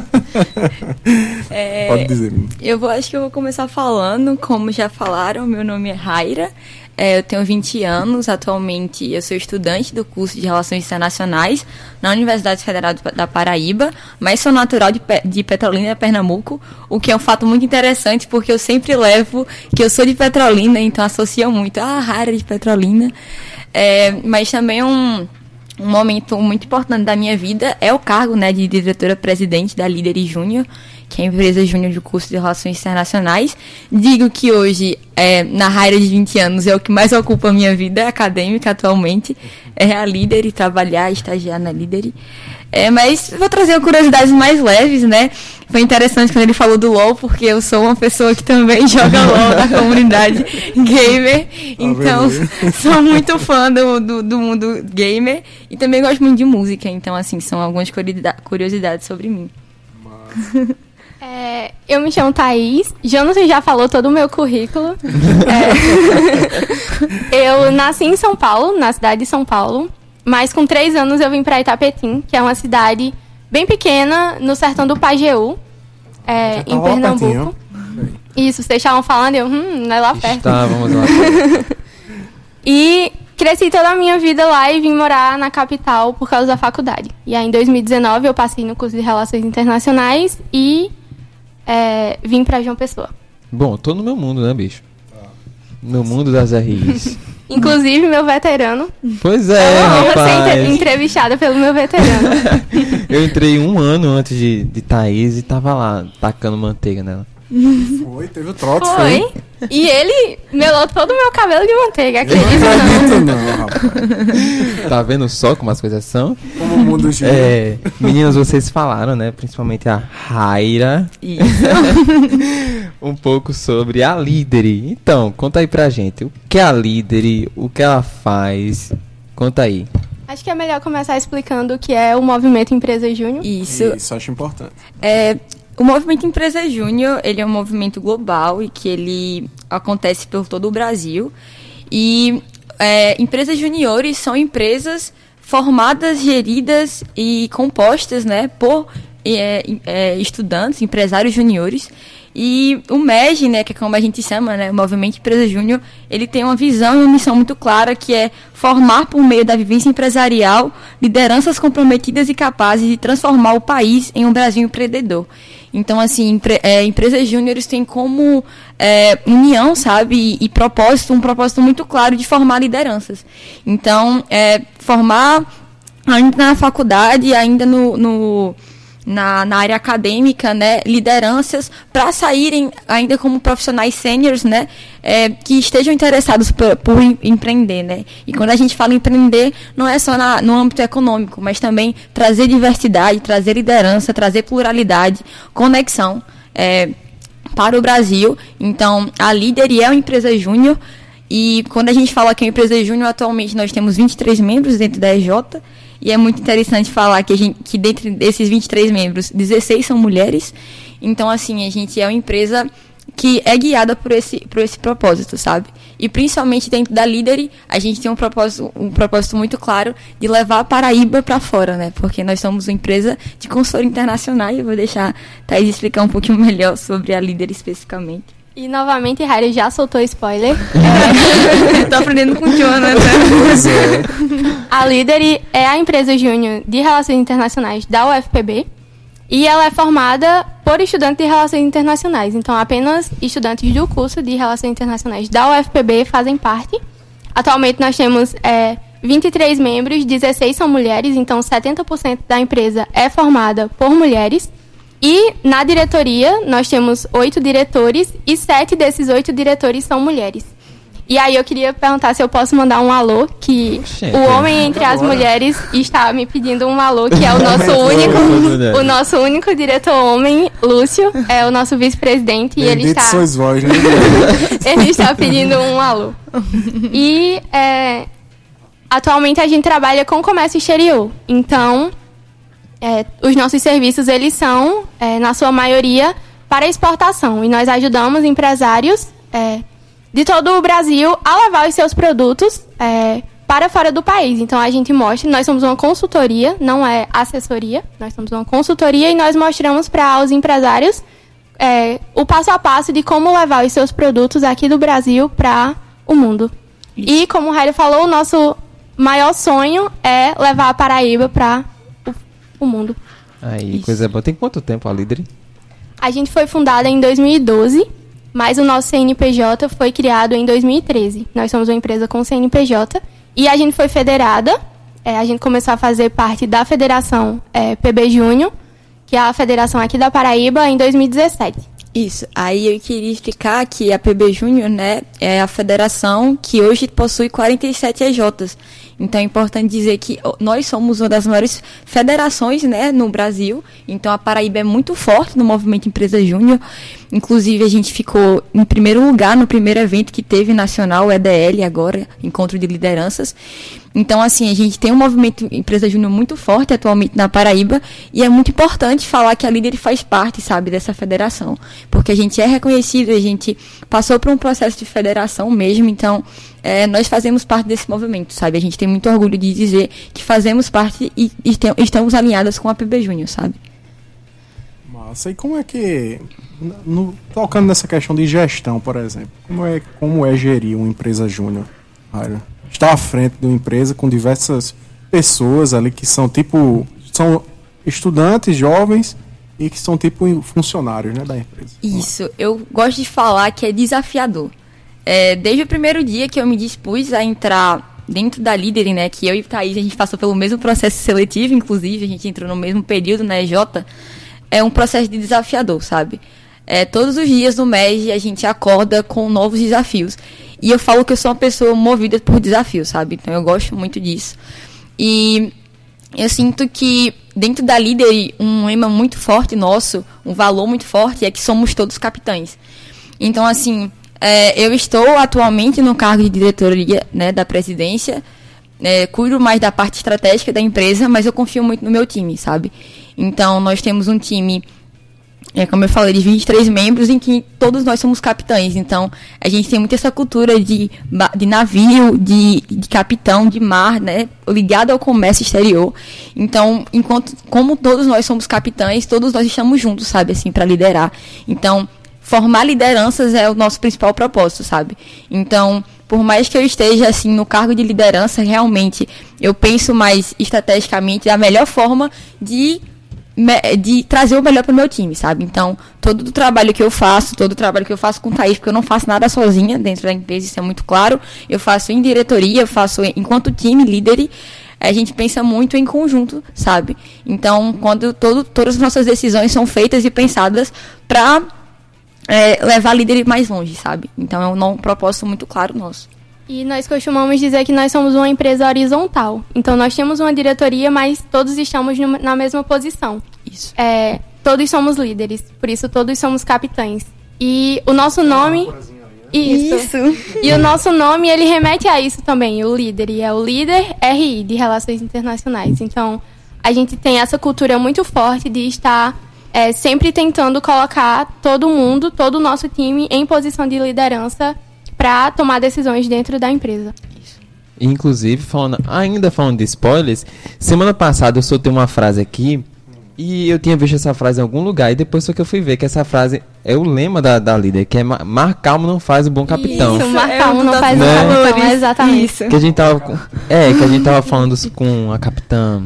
É, Pode dizer. Eu vou, acho que eu vou começar falando, como já falaram, meu nome é Raira, eu tenho 20 anos, atualmente eu sou estudante do curso de Relações Internacionais na Universidade Federal da Paraíba, mas sou natural de, de Petrolina, Pernambuco, o que é um fato muito interessante, porque eu sempre levo que eu sou de Petrolina, então associo muito, ah, Raira de Petrolina, É, mas também um um momento muito importante da minha vida é o cargo né, de diretora-presidente da Líder Júnior, que é a empresa júnior de curso de Relações Internacionais. Digo que hoje, é, na raia de 20 anos, é o que mais ocupa a minha vida acadêmica atualmente, é a Líder e trabalhar, estagiar na Líder. É, mas vou trazer curiosidades mais leves, né? Foi interessante quando ele falou do LoL, porque eu sou uma pessoa que também joga LoL na comunidade gamer. Então, vendo? sou muito fã do, do, do mundo gamer e também gosto muito de música. Então, assim, são algumas curiosidade- curiosidades sobre mim. É, eu me chamo Thaís. Jonathan já falou todo o meu currículo. É, eu nasci em São Paulo, na cidade de São Paulo. Mas com três anos eu vim para Itapetim, que é uma cidade bem pequena, no sertão do Pajeú, é, Já em Pernambuco. Isso, vocês estavam falando, eu, hum, não é lá perto. Tá, vamos lá. E cresci toda a minha vida lá e vim morar na capital por causa da faculdade. E aí em 2019 eu passei no curso de Relações Internacionais e é, vim para João Pessoa. Bom, tô no meu mundo, né, bicho? No mundo das RIs. Inclusive meu veterano. Pois É é, uma honra ser entre- rapaz. entrevistada pelo meu veterano. Eu entrei um ano antes de, de Thaís e tava lá, tacando manteiga nela. Foi, teve o trote, Foi. foi. E ele melou todo o meu cabelo de manteiga, Eu não não? acredito não, rapaz. Tá vendo só como as coisas são? Como o mundo gira. É, meninas, vocês falaram, né? Principalmente a Raira, Isso. um pouco sobre a Lídere. Então, conta aí pra gente. O que é a Lídere? O que ela faz? Conta aí. Acho que é melhor começar explicando o que é o movimento Empresa Júnior. Isso. Isso, acho importante. É, o movimento Empresa Júnior, ele é um movimento global e que ele acontece por todo o Brasil. E é, empresas juniores são empresas formadas, geridas e compostas né, por é, é, estudantes, empresários juniores. E o MEG, né, que é como a gente chama, né, o Movimento Empresa Júnior, ele tem uma visão e uma missão muito clara que é formar por meio da vivência empresarial lideranças comprometidas e capazes de transformar o país em um Brasil empreendedor. Então, assim, é, empresas júniores têm como é, união, sabe, e, e, propósito, um propósito muito claro de formar lideranças. Então, é, formar ainda na faculdade, ainda no, no na, na, área acadêmica, né, lideranças para saírem ainda como profissionais sêniores, né, é, que estejam interessados por, por em, empreender, né. E quando a gente fala empreender, não é só na, no âmbito econômico, mas também trazer diversidade, trazer liderança, trazer pluralidade, conexão é, para o Brasil. Então, a Líder é uma empresa júnior e quando a gente fala que é uma empresa júnior, atualmente nós temos 23 membros dentro da EJ. E é muito interessante falar que, a gente, que dentre desses 23 membros, 16 são mulheres. Então, assim, a gente é uma empresa que é guiada por esse, por esse propósito, sabe? E principalmente dentro da Líder, a gente tem um propósito, um propósito muito claro de levar a Paraíba para fora, né? Porque nós somos uma empresa de consultoria internacional e eu vou deixar a Thaís explicar um pouquinho melhor sobre a Líder especificamente. E novamente, Harry já soltou spoiler. É. Tô aprendendo com o Jonathan. Pois é. A Líder é a empresa júnior de Relações Internacionais da UFPB. E ela é formada por estudantes de Relações Internacionais. Então, apenas estudantes do curso de Relações Internacionais da UFPB fazem parte. Atualmente, nós temos é, 23 membros, 16 são mulheres. Então, 70% da empresa é formada por mulheres. E na diretoria, nós temos oito diretores e sete desses oito diretores são mulheres. E aí eu queria perguntar se eu posso mandar um alô, que Oxê, o homem entre as mulheres está me pedindo um alô, que é o nosso único, o nosso único diretor homem, Lúcio, é o nosso vice-presidente, e ele está, sois né? ele está pedindo um alô. E é, atualmente a gente trabalha com comércio exterior, então é, os nossos serviços eles são, é, na sua maioria, para exportação. E nós ajudamos empresários é, de todo o Brasil a levar os seus produtos é, para fora do país. Então a gente mostra, nós somos uma consultoria, não é assessoria, nós somos uma consultoria e nós mostramos para os empresários é, o passo a passo de como levar os seus produtos aqui do Brasil para o mundo. E como o Raio falou, o nosso maior sonho é levar a Paraíba para o mundo. Aí, Isso. coisa boa. Tem quanto tempo a Líder? A gente foi fundada em 2012, mas o nosso CNPJ foi criado em 2013. Nós somos uma empresa com CNPJ e a gente foi federada. é, a gente começou a fazer parte da federação é, PB Júnior, que é a federação aqui da Paraíba, em 2017. Isso. Aí eu queria explicar que a PB Júnior, né, é a federação que hoje possui 47 EJs. Então é importante dizer que nós somos uma das maiores federações, né, no Brasil. Então a Paraíba é muito forte no movimento Empresa Júnior. Inclusive a gente ficou em primeiro lugar no primeiro evento que teve nacional, EDL agora, Encontro de Lideranças. Então, assim, a gente tem um movimento Empresa Júnior muito forte atualmente na Paraíba e é muito importante falar que a líder faz parte, sabe, dessa federação. Porque a gente é reconhecido, a gente passou por um processo de federação mesmo, então é, nós fazemos parte desse movimento, sabe? A gente tem muito orgulho de dizer que fazemos parte e, estamos alinhadas com a PB Júnior, sabe? Massa. E como é que. no- tocando nessa questão de gestão, por exemplo, como é, como é gerir uma empresa júnior? Raira? Estar à frente de uma empresa com diversas pessoas ali que são tipo. são estudantes jovens e que são tipo funcionários né, da empresa. Isso, eu gosto de falar que é desafiador. É, desde o primeiro dia que eu me dispus a entrar dentro da líder, né, que eu e Thaís, a gente passou pelo mesmo processo seletivo, inclusive, a gente entrou no mesmo período na EJ, é um processo de desafiador, sabe? É, todos os dias no MEG a gente acorda com novos desafios. E eu falo que eu sou uma pessoa movida por desafios, sabe? Então eu gosto muito disso. E eu sinto que dentro da líder, um lema muito forte nosso, um valor muito forte, é que somos todos capitães. Então, assim, é, eu estou atualmente no cargo de diretoria né, da presidência, é, cuido mais da parte estratégica da empresa, mas eu confio muito no meu time, sabe? Então, nós temos um time é, como eu falei, de 23 membros em que todos nós somos capitães. Então, a gente tem muito essa cultura de, de navio, de, de capitão, de mar, né? Ligado ao comércio exterior. Então, enquanto, como todos nós somos capitães, todos nós estamos juntos, sabe? Assim, para liderar. Então, formar lideranças é o nosso principal propósito, sabe? Então, por mais que eu esteja assim no cargo de liderança, realmente eu penso mais estrategicamente da melhor forma de de trazer o melhor para o meu time, sabe? Então, todo o trabalho que eu faço, todo o trabalho que eu faço com o Thaís, porque eu não faço nada sozinha dentro da empresa, isso é muito claro. Eu faço em diretoria, eu faço enquanto time, líder, a gente pensa muito em conjunto, sabe? Então, quando todo, todas as nossas decisões são feitas e pensadas para é, levar líder mais longe, sabe? Então, é um, um propósito muito claro nosso. E nós costumamos dizer que nós somos uma empresa horizontal. Então nós temos uma diretoria, mas todos estamos na mesma posição. Isso. É, todos somos líderes, por isso todos somos capitães. E o nosso nome. Isso. isso. E o nosso nome, ele remete a isso também, o líder. E é o líder RI, de Relações Internacionais. Então, a gente tem essa cultura muito forte de estar é, sempre tentando colocar todo mundo, todo o nosso time em posição de liderança para tomar decisões dentro da empresa. Inclusive, falando, ainda falando de spoilers, semana passada eu soltei uma frase aqui e eu tinha visto essa frase em algum lugar e depois só que eu fui ver que essa frase é o lema da, da líder, que é mar calmo não faz o bom capitão. Isso, mar calmo é não faz né? o bom capitão, exatamente. Isso. Que a gente tava, é, que a gente tava falando com a capitã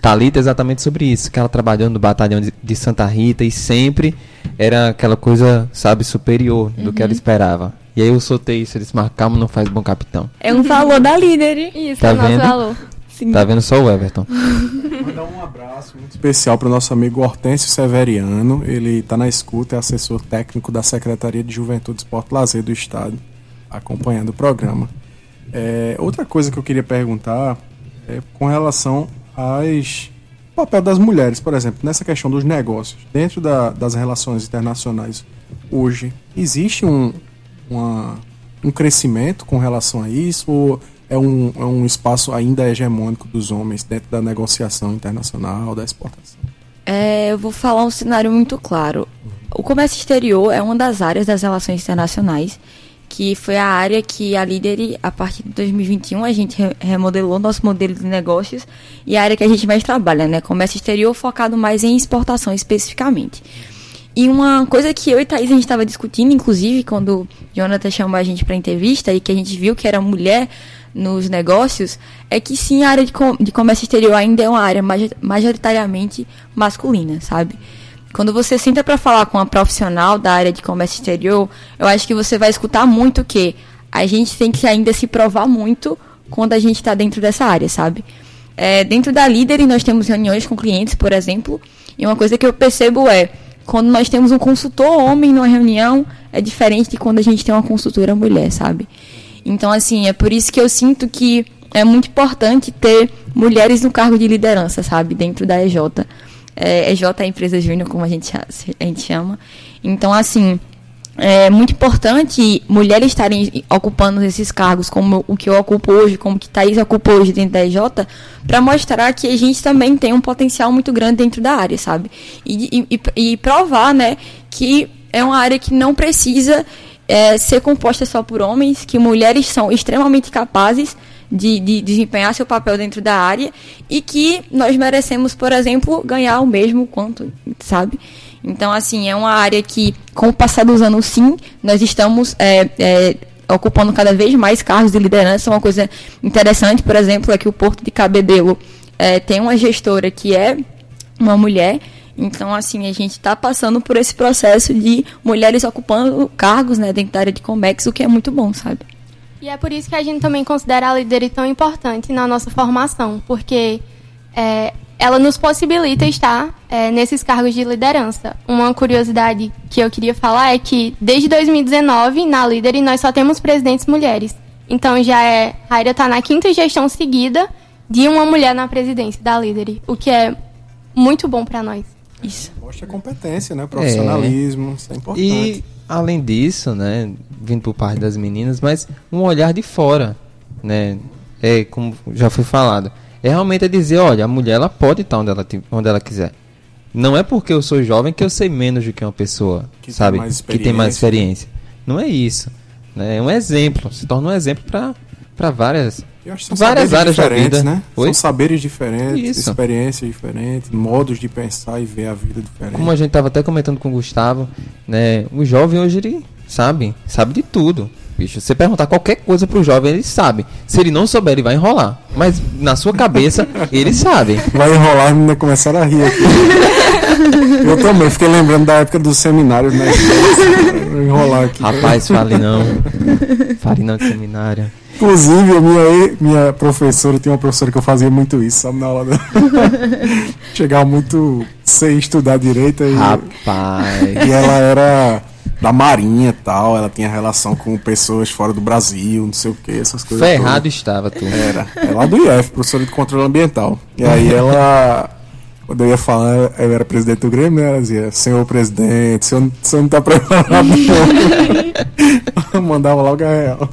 Talita exatamente sobre isso, que ela trabalhou no batalhão de, de Santa Rita e sempre era aquela coisa, sabe, superior do uhum. que ela uhum. esperava. E aí eu soltei isso, eles marcamos, não faz bom capitão. É um valor da líder. Isso, tá é vendo? nosso valor. Sim. Tá vendo só o Everton. Mandar um abraço muito especial para o nosso amigo Hortêncio Severiano. Ele está na escuta, é assessor técnico da Secretaria de Juventude, Esporte e Lazer do Estado, acompanhando o programa. É, outra coisa que eu queria perguntar é com relação às papel das mulheres, por exemplo, nessa questão dos negócios, dentro da, das relações internacionais hoje, existe um, uma, um crescimento com relação a isso? Ou é um, é um espaço ainda hegemônico dos homens dentro da negociação internacional, da exportação? É, eu vou falar um cenário muito claro. O comércio exterior é uma das áreas das relações internacionais, que foi a área que a líder, a partir de 2021, a gente remodelou nosso modelo de negócios e a área que a gente mais trabalha, né? Comércio exterior focado mais em exportação especificamente. E uma coisa que eu e Thaís a gente estava discutindo, inclusive, quando Jonathan chamou a gente para entrevista e que a gente viu que era mulher nos negócios, é que sim, a área de, com de comércio exterior ainda é uma área majoritariamente masculina, sabe? Quando você senta para falar com uma profissional da área de comércio exterior, eu acho que você vai escutar muito que a gente tem que ainda se provar muito quando a gente está dentro dessa área, sabe? É, dentro da líder, nós temos reuniões com clientes, por exemplo, e uma coisa que eu percebo é quando nós temos um consultor homem numa reunião, é diferente de quando a gente tem uma consultora mulher, sabe? Então, assim, é por isso que eu sinto que é muito importante ter mulheres no cargo de liderança, sabe? Dentro da EJ. É, EJ é a empresa júnior, como a gente, a gente chama. Então, assim, é muito importante mulheres estarem ocupando esses cargos, como o que eu ocupo hoje, como que Thaís ocupa hoje dentro da EJ, para mostrar que a gente também tem um potencial muito grande dentro da área, sabe? E, e, e provar, né, que é uma área que não precisa é, ser composta só por homens, que mulheres são extremamente capazes de, de, desempenhar seu papel dentro da área e que nós merecemos, por exemplo, ganhar o mesmo quanto, sabe? Então, assim, é uma área que, com o passar dos anos, sim, nós estamos é, é, ocupando cada vez mais cargos de liderança. Uma coisa interessante, por exemplo, é que o Porto de Cabedelo é, tem uma gestora que é uma mulher. Então, assim, a gente está passando por esse processo de mulheres ocupando cargos né, dentro da área de Comex, o que é muito bom, sabe? E é por isso que a gente também considera a líder tão importante na nossa formação, porque é, ela nos possibilita estar é, nesses cargos de liderança. Uma curiosidade que eu queria falar é que desde 2019, na Líder, nós só temos presidentes mulheres. Então já é. A Aira está na quinta gestão seguida de uma mulher na presidência da Líder, o que é muito bom para nós. Isso. Mostra competência, né? Profissionalismo, é. isso é importante. E além disso, né, vindo por parte das meninas, mas um olhar de fora, né? É como já foi falado é realmente é dizer, olha, a mulher ela pode estar onde ela, onde ela quiser. Não é porque eu sou jovem que eu sei menos do que uma pessoa, que sabe? Tem que tem mais experiência. Não é isso. Né? É um exemplo. Se torna um exemplo para várias, várias áreas da vida. Né? São saberes diferentes, isso. experiências diferentes, modos de pensar e ver a vida diferente. Como a gente estava até comentando com o Gustavo, né? o jovem hoje ele sabe, sabe de tudo bicho. Você perguntar qualquer coisa pro jovem, ele sabe. Se ele não souber, ele vai enrolar. Mas na sua cabeça, ele sabe. Vai enrolar, e menina começaram a rir aqui. Eu também fiquei lembrando da época dos seminários, né? enrolar aqui. Rapaz, fale não. Fale não de seminário. Inclusive, a minha, minha professora, tem uma professora que eu fazia muito isso, sabe, na aula. Chegava muito sem estudar direito. E, Rapaz. E ela era da Marinha tal, ela tinha relação com pessoas fora do Brasil, não sei o que, essas coisas. Ferrado todas. estava tu. Era, é lá do IF, professora de controle ambiental. E aí ela, quando eu ia falar, eu era presidente do Grêmio, né? Ela dizia, senhor presidente, o senhor, o senhor não tá preparado não. Mandava logo a real.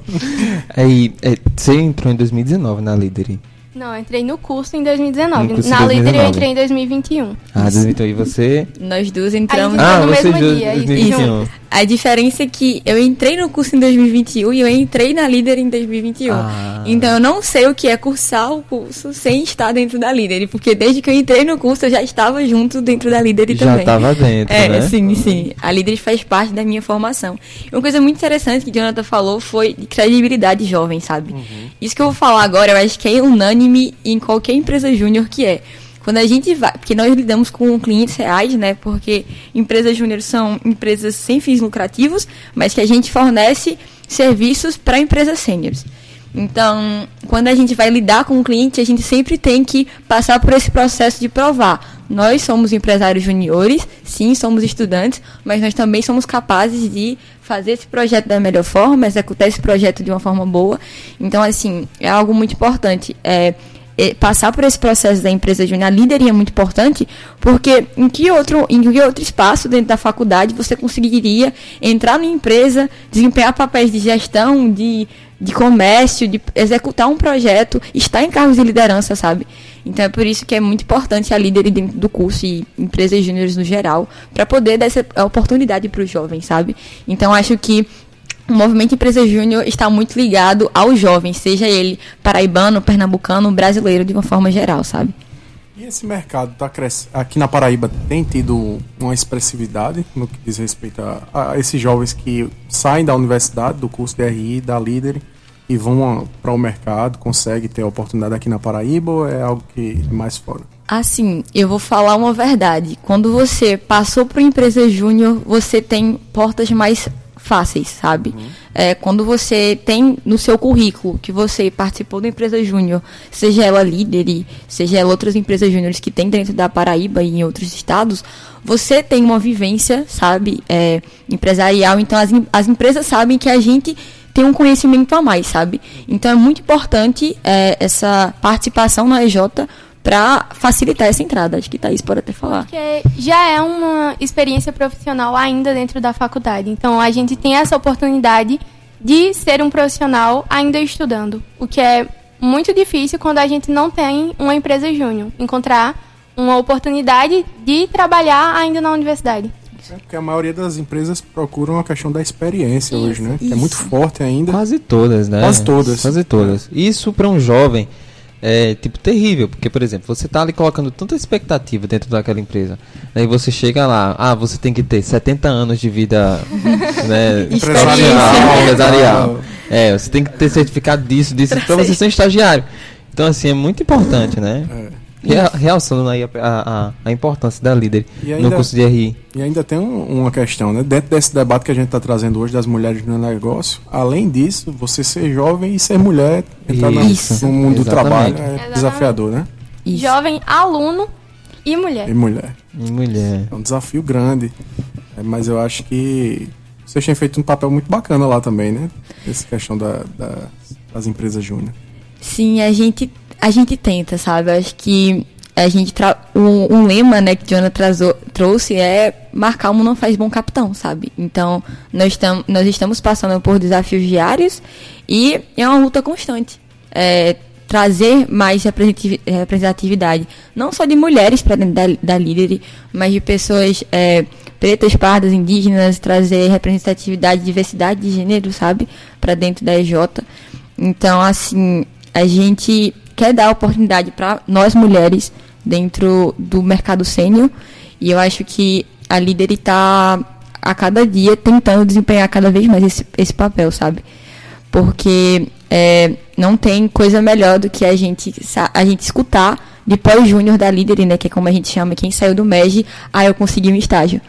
Aí, é, você entrou em 2019 na Líder. Não, eu entrei no curso em 2019. Curso Na líder eu entrei em 2021. Ah, 2021. E você? Nós duas entramos ah, no mesmo dia. 2021. A diferença é que eu entrei no curso em 2021 e eu entrei na líder em 2021. Ah. Então eu não sei o que é cursar o curso sem estar dentro da líder, porque desde que eu entrei no curso eu já estava junto dentro da líder já também. Já estava dentro, é, né? Sim, sim. A líder faz parte da minha formação. Uma coisa muito interessante que Jonathan falou foi de credibilidade jovem, sabe? Uhum. Isso que eu vou falar agora, eu acho que é unânime em qualquer empresa júnior que é. Quando a gente vai, porque nós lidamos com clientes reais, né? Porque empresas júnior são empresas sem fins lucrativos, mas que a gente fornece serviços para empresas sêniores. Então, quando a gente vai lidar com o cliente, a gente sempre tem que passar por esse processo de provar. Nós somos empresários juniores, sim, somos estudantes, mas nós também somos capazes de fazer esse projeto da melhor forma, executar esse projeto de uma forma boa. Então, assim, é algo muito importante. É, passar por esse processo da empresa júnior, a líder é muito importante, porque em que, outro, em que outro espaço dentro da faculdade você conseguiria entrar numa empresa, desempenhar papéis de gestão, de, de comércio, de executar um projeto, estar em cargos de liderança, sabe? Então é por isso que é muito importante a líder dentro do curso e empresas júniores no geral, para poder dar essa oportunidade para os jovens, sabe? Então acho que o movimento Empresa Júnior está muito ligado aos jovens, seja ele paraibano, pernambucano, brasileiro, de uma forma geral, sabe? E esse mercado tá crescendo. Aqui na Paraíba tem tido uma expressividade no que diz respeito a, a esses jovens que saem da universidade, do curso de RI, da líder e vão para o mercado, conseguem ter a oportunidade aqui na Paraíba ou é algo que é mais fora? Assim, eu vou falar uma verdade. Quando você passou para empresa júnior, você tem portas mais fáceis, sabe? Uhum. É, quando você tem no seu currículo que você participou da empresa júnior, seja ela líder, seja ela outras empresas júniores que tem dentro da Paraíba e em outros estados, você tem uma vivência, sabe, é, empresarial. Então as, as empresas sabem que a gente tem um conhecimento a mais, sabe? Então é muito importante é, essa participação na EJ para facilitar essa entrada. Acho que Thaís pode até falar. Porque já é uma experiência profissional ainda dentro da faculdade. Então a gente tem essa oportunidade de ser um profissional ainda estudando, o que é muito difícil quando a gente não tem uma empresa júnior, encontrar uma oportunidade de trabalhar ainda na universidade. É porque a maioria das empresas procuram a questão da experiência isso, hoje, né? Que é muito forte ainda. Quase todas, né? Quase todas. Quase todas. Isso para um jovem é tipo terrível, porque por exemplo, você tá ali colocando tanta expectativa dentro daquela empresa. Aí você chega lá, ah, você tem que ter 70 anos de vida né, empresarial, empresarial. É, você tem que ter certificado disso, disso para você ser um estagiário. Então assim, é muito importante, né? É. Realçando aí a, a, a, importância da líder ainda, no curso de RI. E ainda tem um, uma questão, né? Dentro desse debate que a gente está trazendo hoje das mulheres no negócio, além disso, você ser jovem e ser mulher, entrar no mundo Exatamente. do trabalho é Exatamente. desafiador, né? Isso. Jovem aluno E mulher. E mulher. E mulher. É um desafio grande. É, mas eu acho que vocês têm feito um papel muito bacana lá também, né? Essa questão da, da, das empresas júnior. Sim, a gente, a gente tenta, sabe? Acho que a gente um, um, lema né, que Diana trouxe é marcar um não faz bom capitão, sabe? Então, nós, tam, nós estamos passando por desafios diários e é uma luta constante. É, trazer mais representatividade, não só de mulheres para dentro da, da líder, mas de pessoas é, pretas, pardas, indígenas, trazer representatividade, diversidade de gênero, sabe, para dentro da EJ. Então, assim, a gente quer dar oportunidade para nós mulheres dentro do mercado sênior e eu acho que a líder está a cada dia tentando desempenhar cada vez mais esse, esse papel, sabe? Porque é, não tem coisa melhor do que a gente, a gente escutar de pós-júnior da líder, né? Que é como a gente chama, quem saiu do MEG, ah, eu consegui um estágio.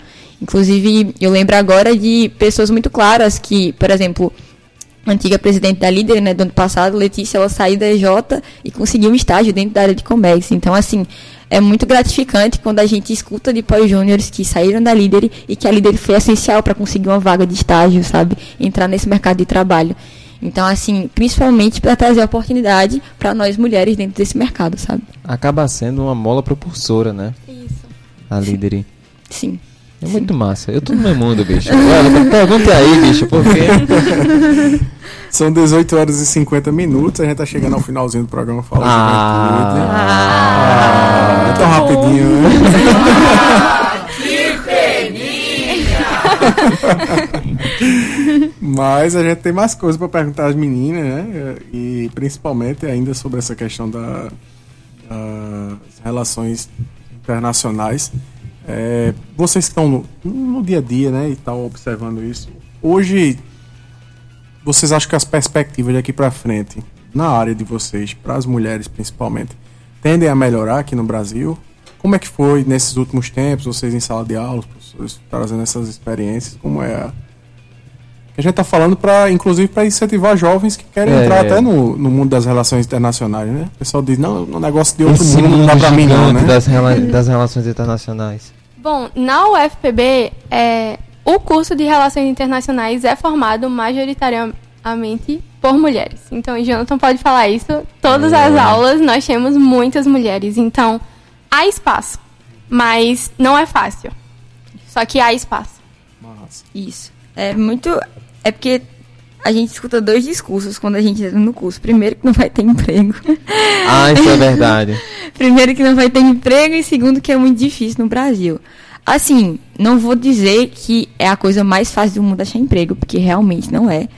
Inclusive, eu lembro agora de pessoas muito claras que, por exemplo, antiga presidente da líder, né, do ano passado, Letícia, ela saiu da EJ e conseguiu um estágio dentro da área de Comex. Então, assim, é muito gratificante quando a gente escuta de pós-júniores que saíram da líder e que a líder foi essencial para conseguir uma vaga de estágio, sabe? Entrar nesse mercado de trabalho. Então, assim, principalmente para trazer oportunidade para nós mulheres dentro desse mercado, sabe? Acaba sendo uma mola propulsora, né? Isso. A líder. Sim. É muito massa. Eu tô no meu mundo, bicho. Pergunta aí, bicho, porque. São 18 horas e 50 minutos, a gente tá chegando ao finalzinho do programa Fala ah, Juventude. Ah, ah, é tão rapidinho, né? Mas a gente tem mais coisas para perguntar às meninas, né? E principalmente ainda sobre essa questão das relações internacionais. É, vocês estão no, no, dia a dia, né, e estão observando isso. Hoje, vocês acham que as perspectivas daqui para frente, na área de vocês, para as mulheres principalmente, tendem a melhorar aqui no Brasil? Como é que foi nesses últimos tempos, vocês em sala de aula, professores trazendo essas experiências? Como é a a gente está falando para, inclusive, para incentivar jovens que querem é, entrar é. até no, no mundo das relações internacionais, né? O pessoal diz, não, é um negócio de outro Esse mundo não dá para mim não, né? Das, rela das relações internacionais. Bom, na UFPB, é, o curso de Relações Internacionais é formado majoritariamente por mulheres. Então, o Jonathan pode falar isso. Todas é. as aulas nós temos muitas mulheres. Então, há espaço, mas não é fácil. Só que há espaço. Nossa. Isso. É muito é porque a gente escuta dois discursos quando a gente entra no curso. Primeiro que não vai ter emprego. Ah, isso é verdade. Primeiro que não vai ter emprego e segundo que é muito difícil no Brasil. Assim, não vou dizer que é a coisa mais fácil do mundo achar emprego, porque realmente não é.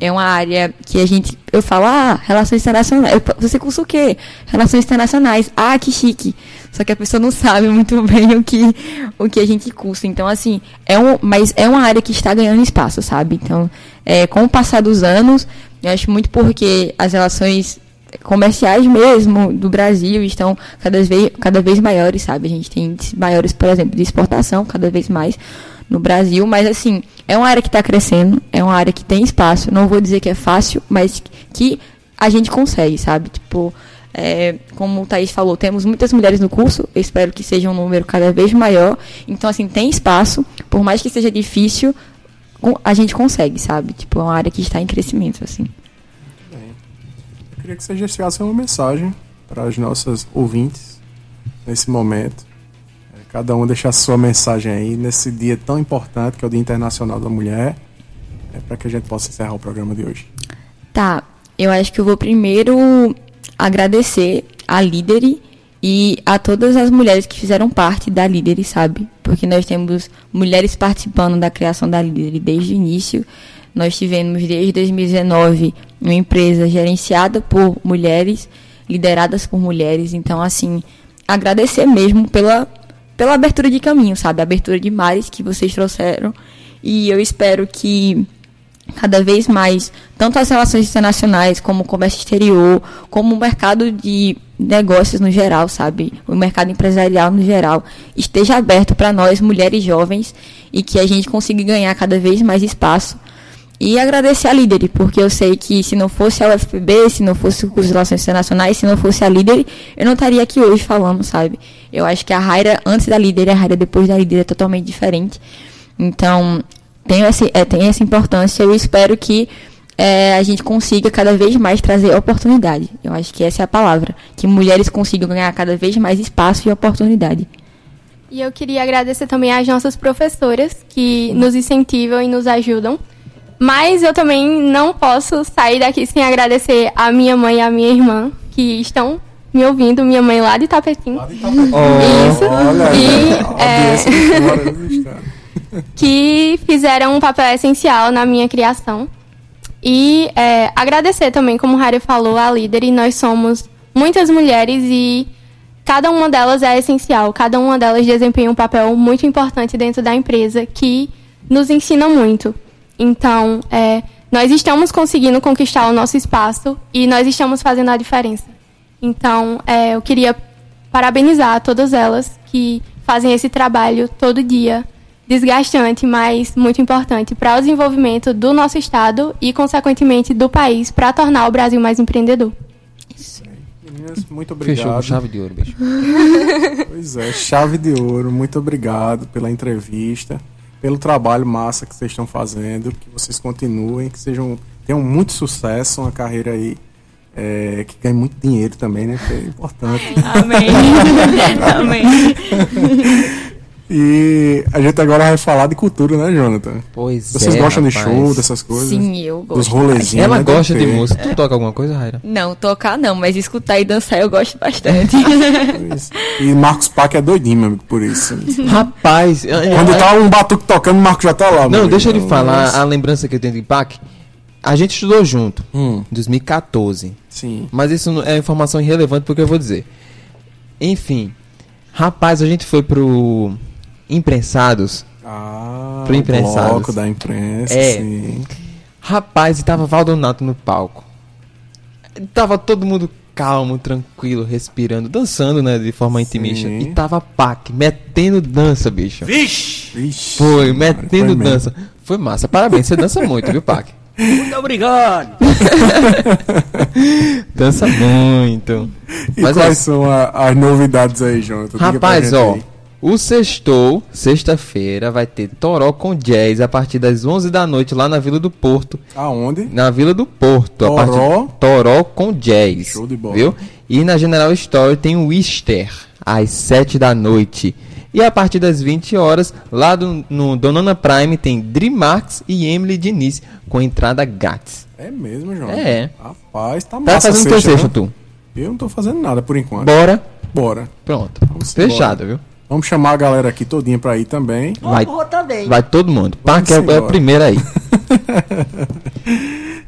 É uma área que a gente. Eu falo, ah, relações internacionais. Você cursa o quê? Relações internacionais. Ah, que chique. Só que a pessoa não sabe muito bem o que, o que a gente cursa. Então, assim, é um, mas é uma área que está ganhando espaço, sabe? Então, é, com o passar dos anos, eu acho muito porque as relações comerciais mesmo do Brasil estão cada vez, cada vez maiores, sabe? A gente tem maiores, por exemplo, de exportação, cada vez mais no Brasil, mas assim, é uma área que está crescendo, é uma área que tem espaço, não vou dizer que é fácil, mas que a gente consegue, sabe? Tipo, é, como o Thaís falou, temos muitas mulheres no curso, eu espero que seja um número cada vez maior, então assim, tem espaço, por mais que seja difícil, a gente consegue, sabe? Tipo, é uma área que está em crescimento, assim. Bem, eu queria que você deixasse uma mensagem para as nossas ouvintes nesse momento Cada um deixar sua mensagem aí nesse dia tão importante que é o Dia Internacional da Mulher, é, para que a gente possa encerrar o programa de hoje. Tá, eu acho que eu vou primeiro agradecer a líder e a todas as mulheres que fizeram parte da líder, sabe? Porque nós temos mulheres participando da criação da líder desde o início. Nós tivemos desde 2019 uma empresa gerenciada por mulheres, lideradas por mulheres. Então, assim, agradecer mesmo pela pela abertura de caminho, sabe? A abertura de mares que vocês trouxeram. E eu espero que cada vez mais, tanto as relações internacionais, como o comércio exterior, como o mercado de negócios no geral, sabe? O mercado empresarial no geral, esteja aberto para nós, mulheres jovens, e que a gente consiga ganhar cada vez mais espaço E agradecer a líder, porque eu sei que se não fosse a UFPB, se não fosse o curso de Relações Internacionais, se não fosse a líder, eu não estaria aqui hoje falando, sabe? Eu acho que a Raira antes da líder e a Raira depois da líder é totalmente diferente. Então, tem essa, é, tem essa importância. Eu espero que é, a gente consiga cada vez mais trazer oportunidade. Eu acho que essa é a palavra. Que mulheres consigam ganhar cada vez mais espaço e oportunidade. E eu queria agradecer também às nossas professoras que nos incentivam e nos ajudam. Mas eu também não posso sair daqui sem agradecer a minha mãe e a minha irmã que estão me ouvindo, minha mãe lá de Tapetim. Lá de Tapetim. Oh, Isso. Olha e, é, que fizeram um papel essencial na minha criação. E é, agradecer também, como o Harry falou, a líder, e nós somos muitas mulheres e cada uma delas é essencial, cada uma delas desempenha um papel muito importante dentro da empresa que nos ensina muito. Então, é, nós estamos conseguindo conquistar o nosso espaço e nós estamos fazendo a diferença. Então, é, eu queria parabenizar todas elas que fazem esse trabalho todo dia, desgastante, mas muito importante para o desenvolvimento do nosso estado e, consequentemente, do país, para tornar o Brasil mais empreendedor. Isso. Meninas, muito obrigado. Fechou, chave de ouro, beijo. pois é, chave de ouro. Muito obrigado pela entrevista, pelo trabalho massa que vocês estão fazendo, que vocês continuem, que sejam tenham muito sucesso, uma carreira aí é, que ganhe muito dinheiro também, né? Que é importante. Amém. Amém. E a gente agora vai falar de cultura, né, Jonathan? Pois Vocês é, gostam rapaz. de show, dessas coisas? Sim, eu gosto. Dos rolezinhos. Ela né? gosta de música. Tu toca alguma coisa, Raira? Não, tocar não, mas escutar e dançar eu gosto bastante. E Marcos Pac é doidinho, meu amigo, por isso. Rapaz, é- Quando é- tá um batuque tocando, o Marcos já tá lá. meu Não, amigo. deixa eu lhe Então, falar mas- a lembrança que eu tenho de Pac. A gente estudou junto, Hum, em 2014. sim. Mas isso é informação irrelevante porque eu vou dizer. Enfim, rapaz, a gente foi pro Imprensados. Ah, Pro imprensados. bloco da imprensa, É. sim. Rapaz, e tava Valdonato no palco. Tava todo mundo calmo, tranquilo, respirando, dançando, né, de forma intimista. Sim. E tava Pac, metendo dança, bicho. Vixe, Foi, Mário, metendo foi mesmo. dança. Foi massa. Parabéns, você dança muito, viu, Pac? Muito obrigado. Dança muito. E Mas quais é- são a- as novidades aí, pra Rapaz, ó, aí. O sextou, sexta-feira, vai ter Toró com Jazz a partir das 11 da noite lá na Vila do Porto. Aonde? Na Vila do Porto. a Toró? partir- Toró com Jazz. Show de bola. Viu? E na General Store tem o Easter, às 7 da noite. E a partir das 20 horas, lá do, no Donana Prime, tem Dreamax e Emily Diniz, com entrada grátis. É mesmo, Jonathan? É. Rapaz, tá Tá massa fazendo teu sexta, sexto, né? tu? Eu não tô fazendo nada por enquanto. Bora. Bora. Pronto. Vamos Fechado, embora. viu? Vamos chamar a galera aqui todinha pra ir também. Vai, Vou também. vai todo mundo. Pac é, é embora. o primeiro aí.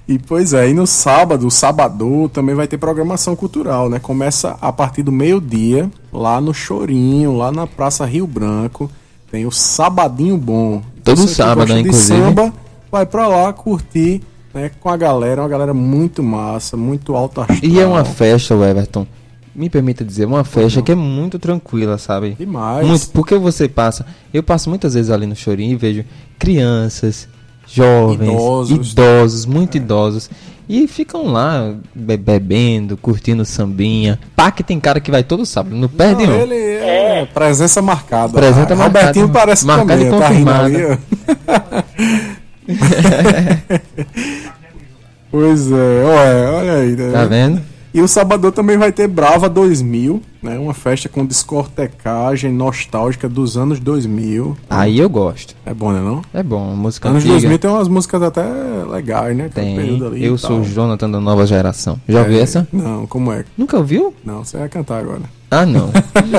E pois é, e no sábado, sábado, também vai ter programação cultural, né? Começa a partir do meio-dia, lá no Chorinho, lá na Praça Rio Branco. Tem o Sabadinho Bom. Todo Você sábado, gosta né, de inclusive. samba, vai pra lá curtir né, com a galera, uma galera muito massa, muito alta astral. E é uma festa, Everton. Me permita dizer, uma festa que é muito tranquila, sabe? Demais. Muito, porque você passa. Eu passo muitas vezes ali no Chorinho e vejo crianças, jovens, Idosos. idosos, muito idosos. E ficam lá be- bebendo, curtindo sambinha. Pac tem cara que vai todo sábado, não perde Não, um. ele é, presença marcada. Presença marcada. Robertinho parece Marcada também, e tá rindo ali, ó. pois é, olha, olha aí. né? Tá vendo? E o sábado também vai ter Brava 2000, né? Uma festa com discotecagem nostálgica dos anos 2000. Aí eu gosto. É bom, né não? É bom, música Anos antiga. 2000 tem umas músicas até legais, né? Tem. Eu sou o. Jonathan da nova geração. Já ouviu É, essa? Não, como é? Nunca ouviu? Não, você vai cantar agora. Ah, não.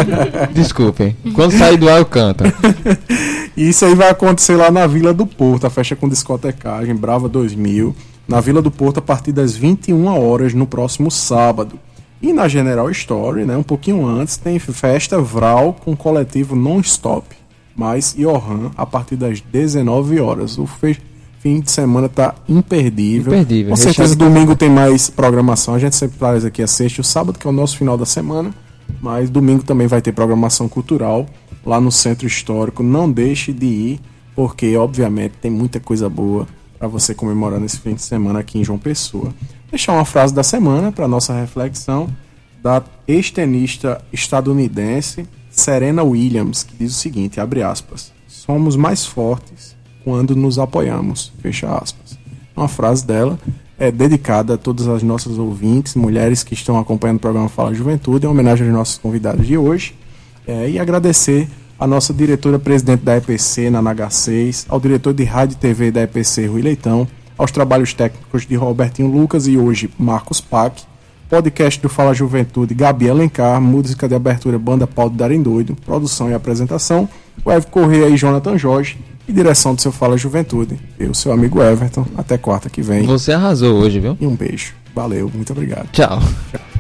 Desculpem. Quando sair do ar, eu canto. Isso aí vai acontecer lá na Vila do Porto, a festa com discotecagem, Brava 2000, na Vila do Porto a partir das 21 horas no próximo sábado. E na General Story, né, um pouquinho antes, tem festa Vral com coletivo Non-Stop, mais Johan a partir das 19 horas. O fe- fim de semana tá imperdível. Imperdível, Com certeza domingo tem mais programação. A gente sempre traz aqui a sexta e o sábado, que é o nosso final da semana. Mas domingo também vai ter programação cultural lá no Centro Histórico. Não deixe de ir, porque obviamente tem muita coisa boa para você comemorar nesse fim de semana aqui em João Pessoa. Deixar uma frase da semana para nossa reflexão da ex-tenista estadunidense Serena Williams, que diz o seguinte, abre aspas: "Somos mais fortes quando nos apoiamos", fecha aspas. Uma frase dela é dedicada a todas as nossas ouvintes, mulheres que estão acompanhando o programa Fala Juventude, em homenagem aos nossos convidados de hoje, é, e agradecer a nossa diretora-presidente da EPC, na NH6, ao diretor de rádio e TV da EPC, Rui Leitão, aos trabalhos técnicos de Robertinho Lucas e hoje Marcos Pac, podcast do Fala Juventude, Gabi Alencar, música de abertura Banda Pau do Darem Doido, produção e apresentação, o Evo Correia e Jonathan Jorge, e direção do seu Fala Juventude. Eu, seu amigo Everton, até quarta que vem. Você arrasou hoje, viu? E um beijo. Valeu, muito obrigado. Tchau. Tchau.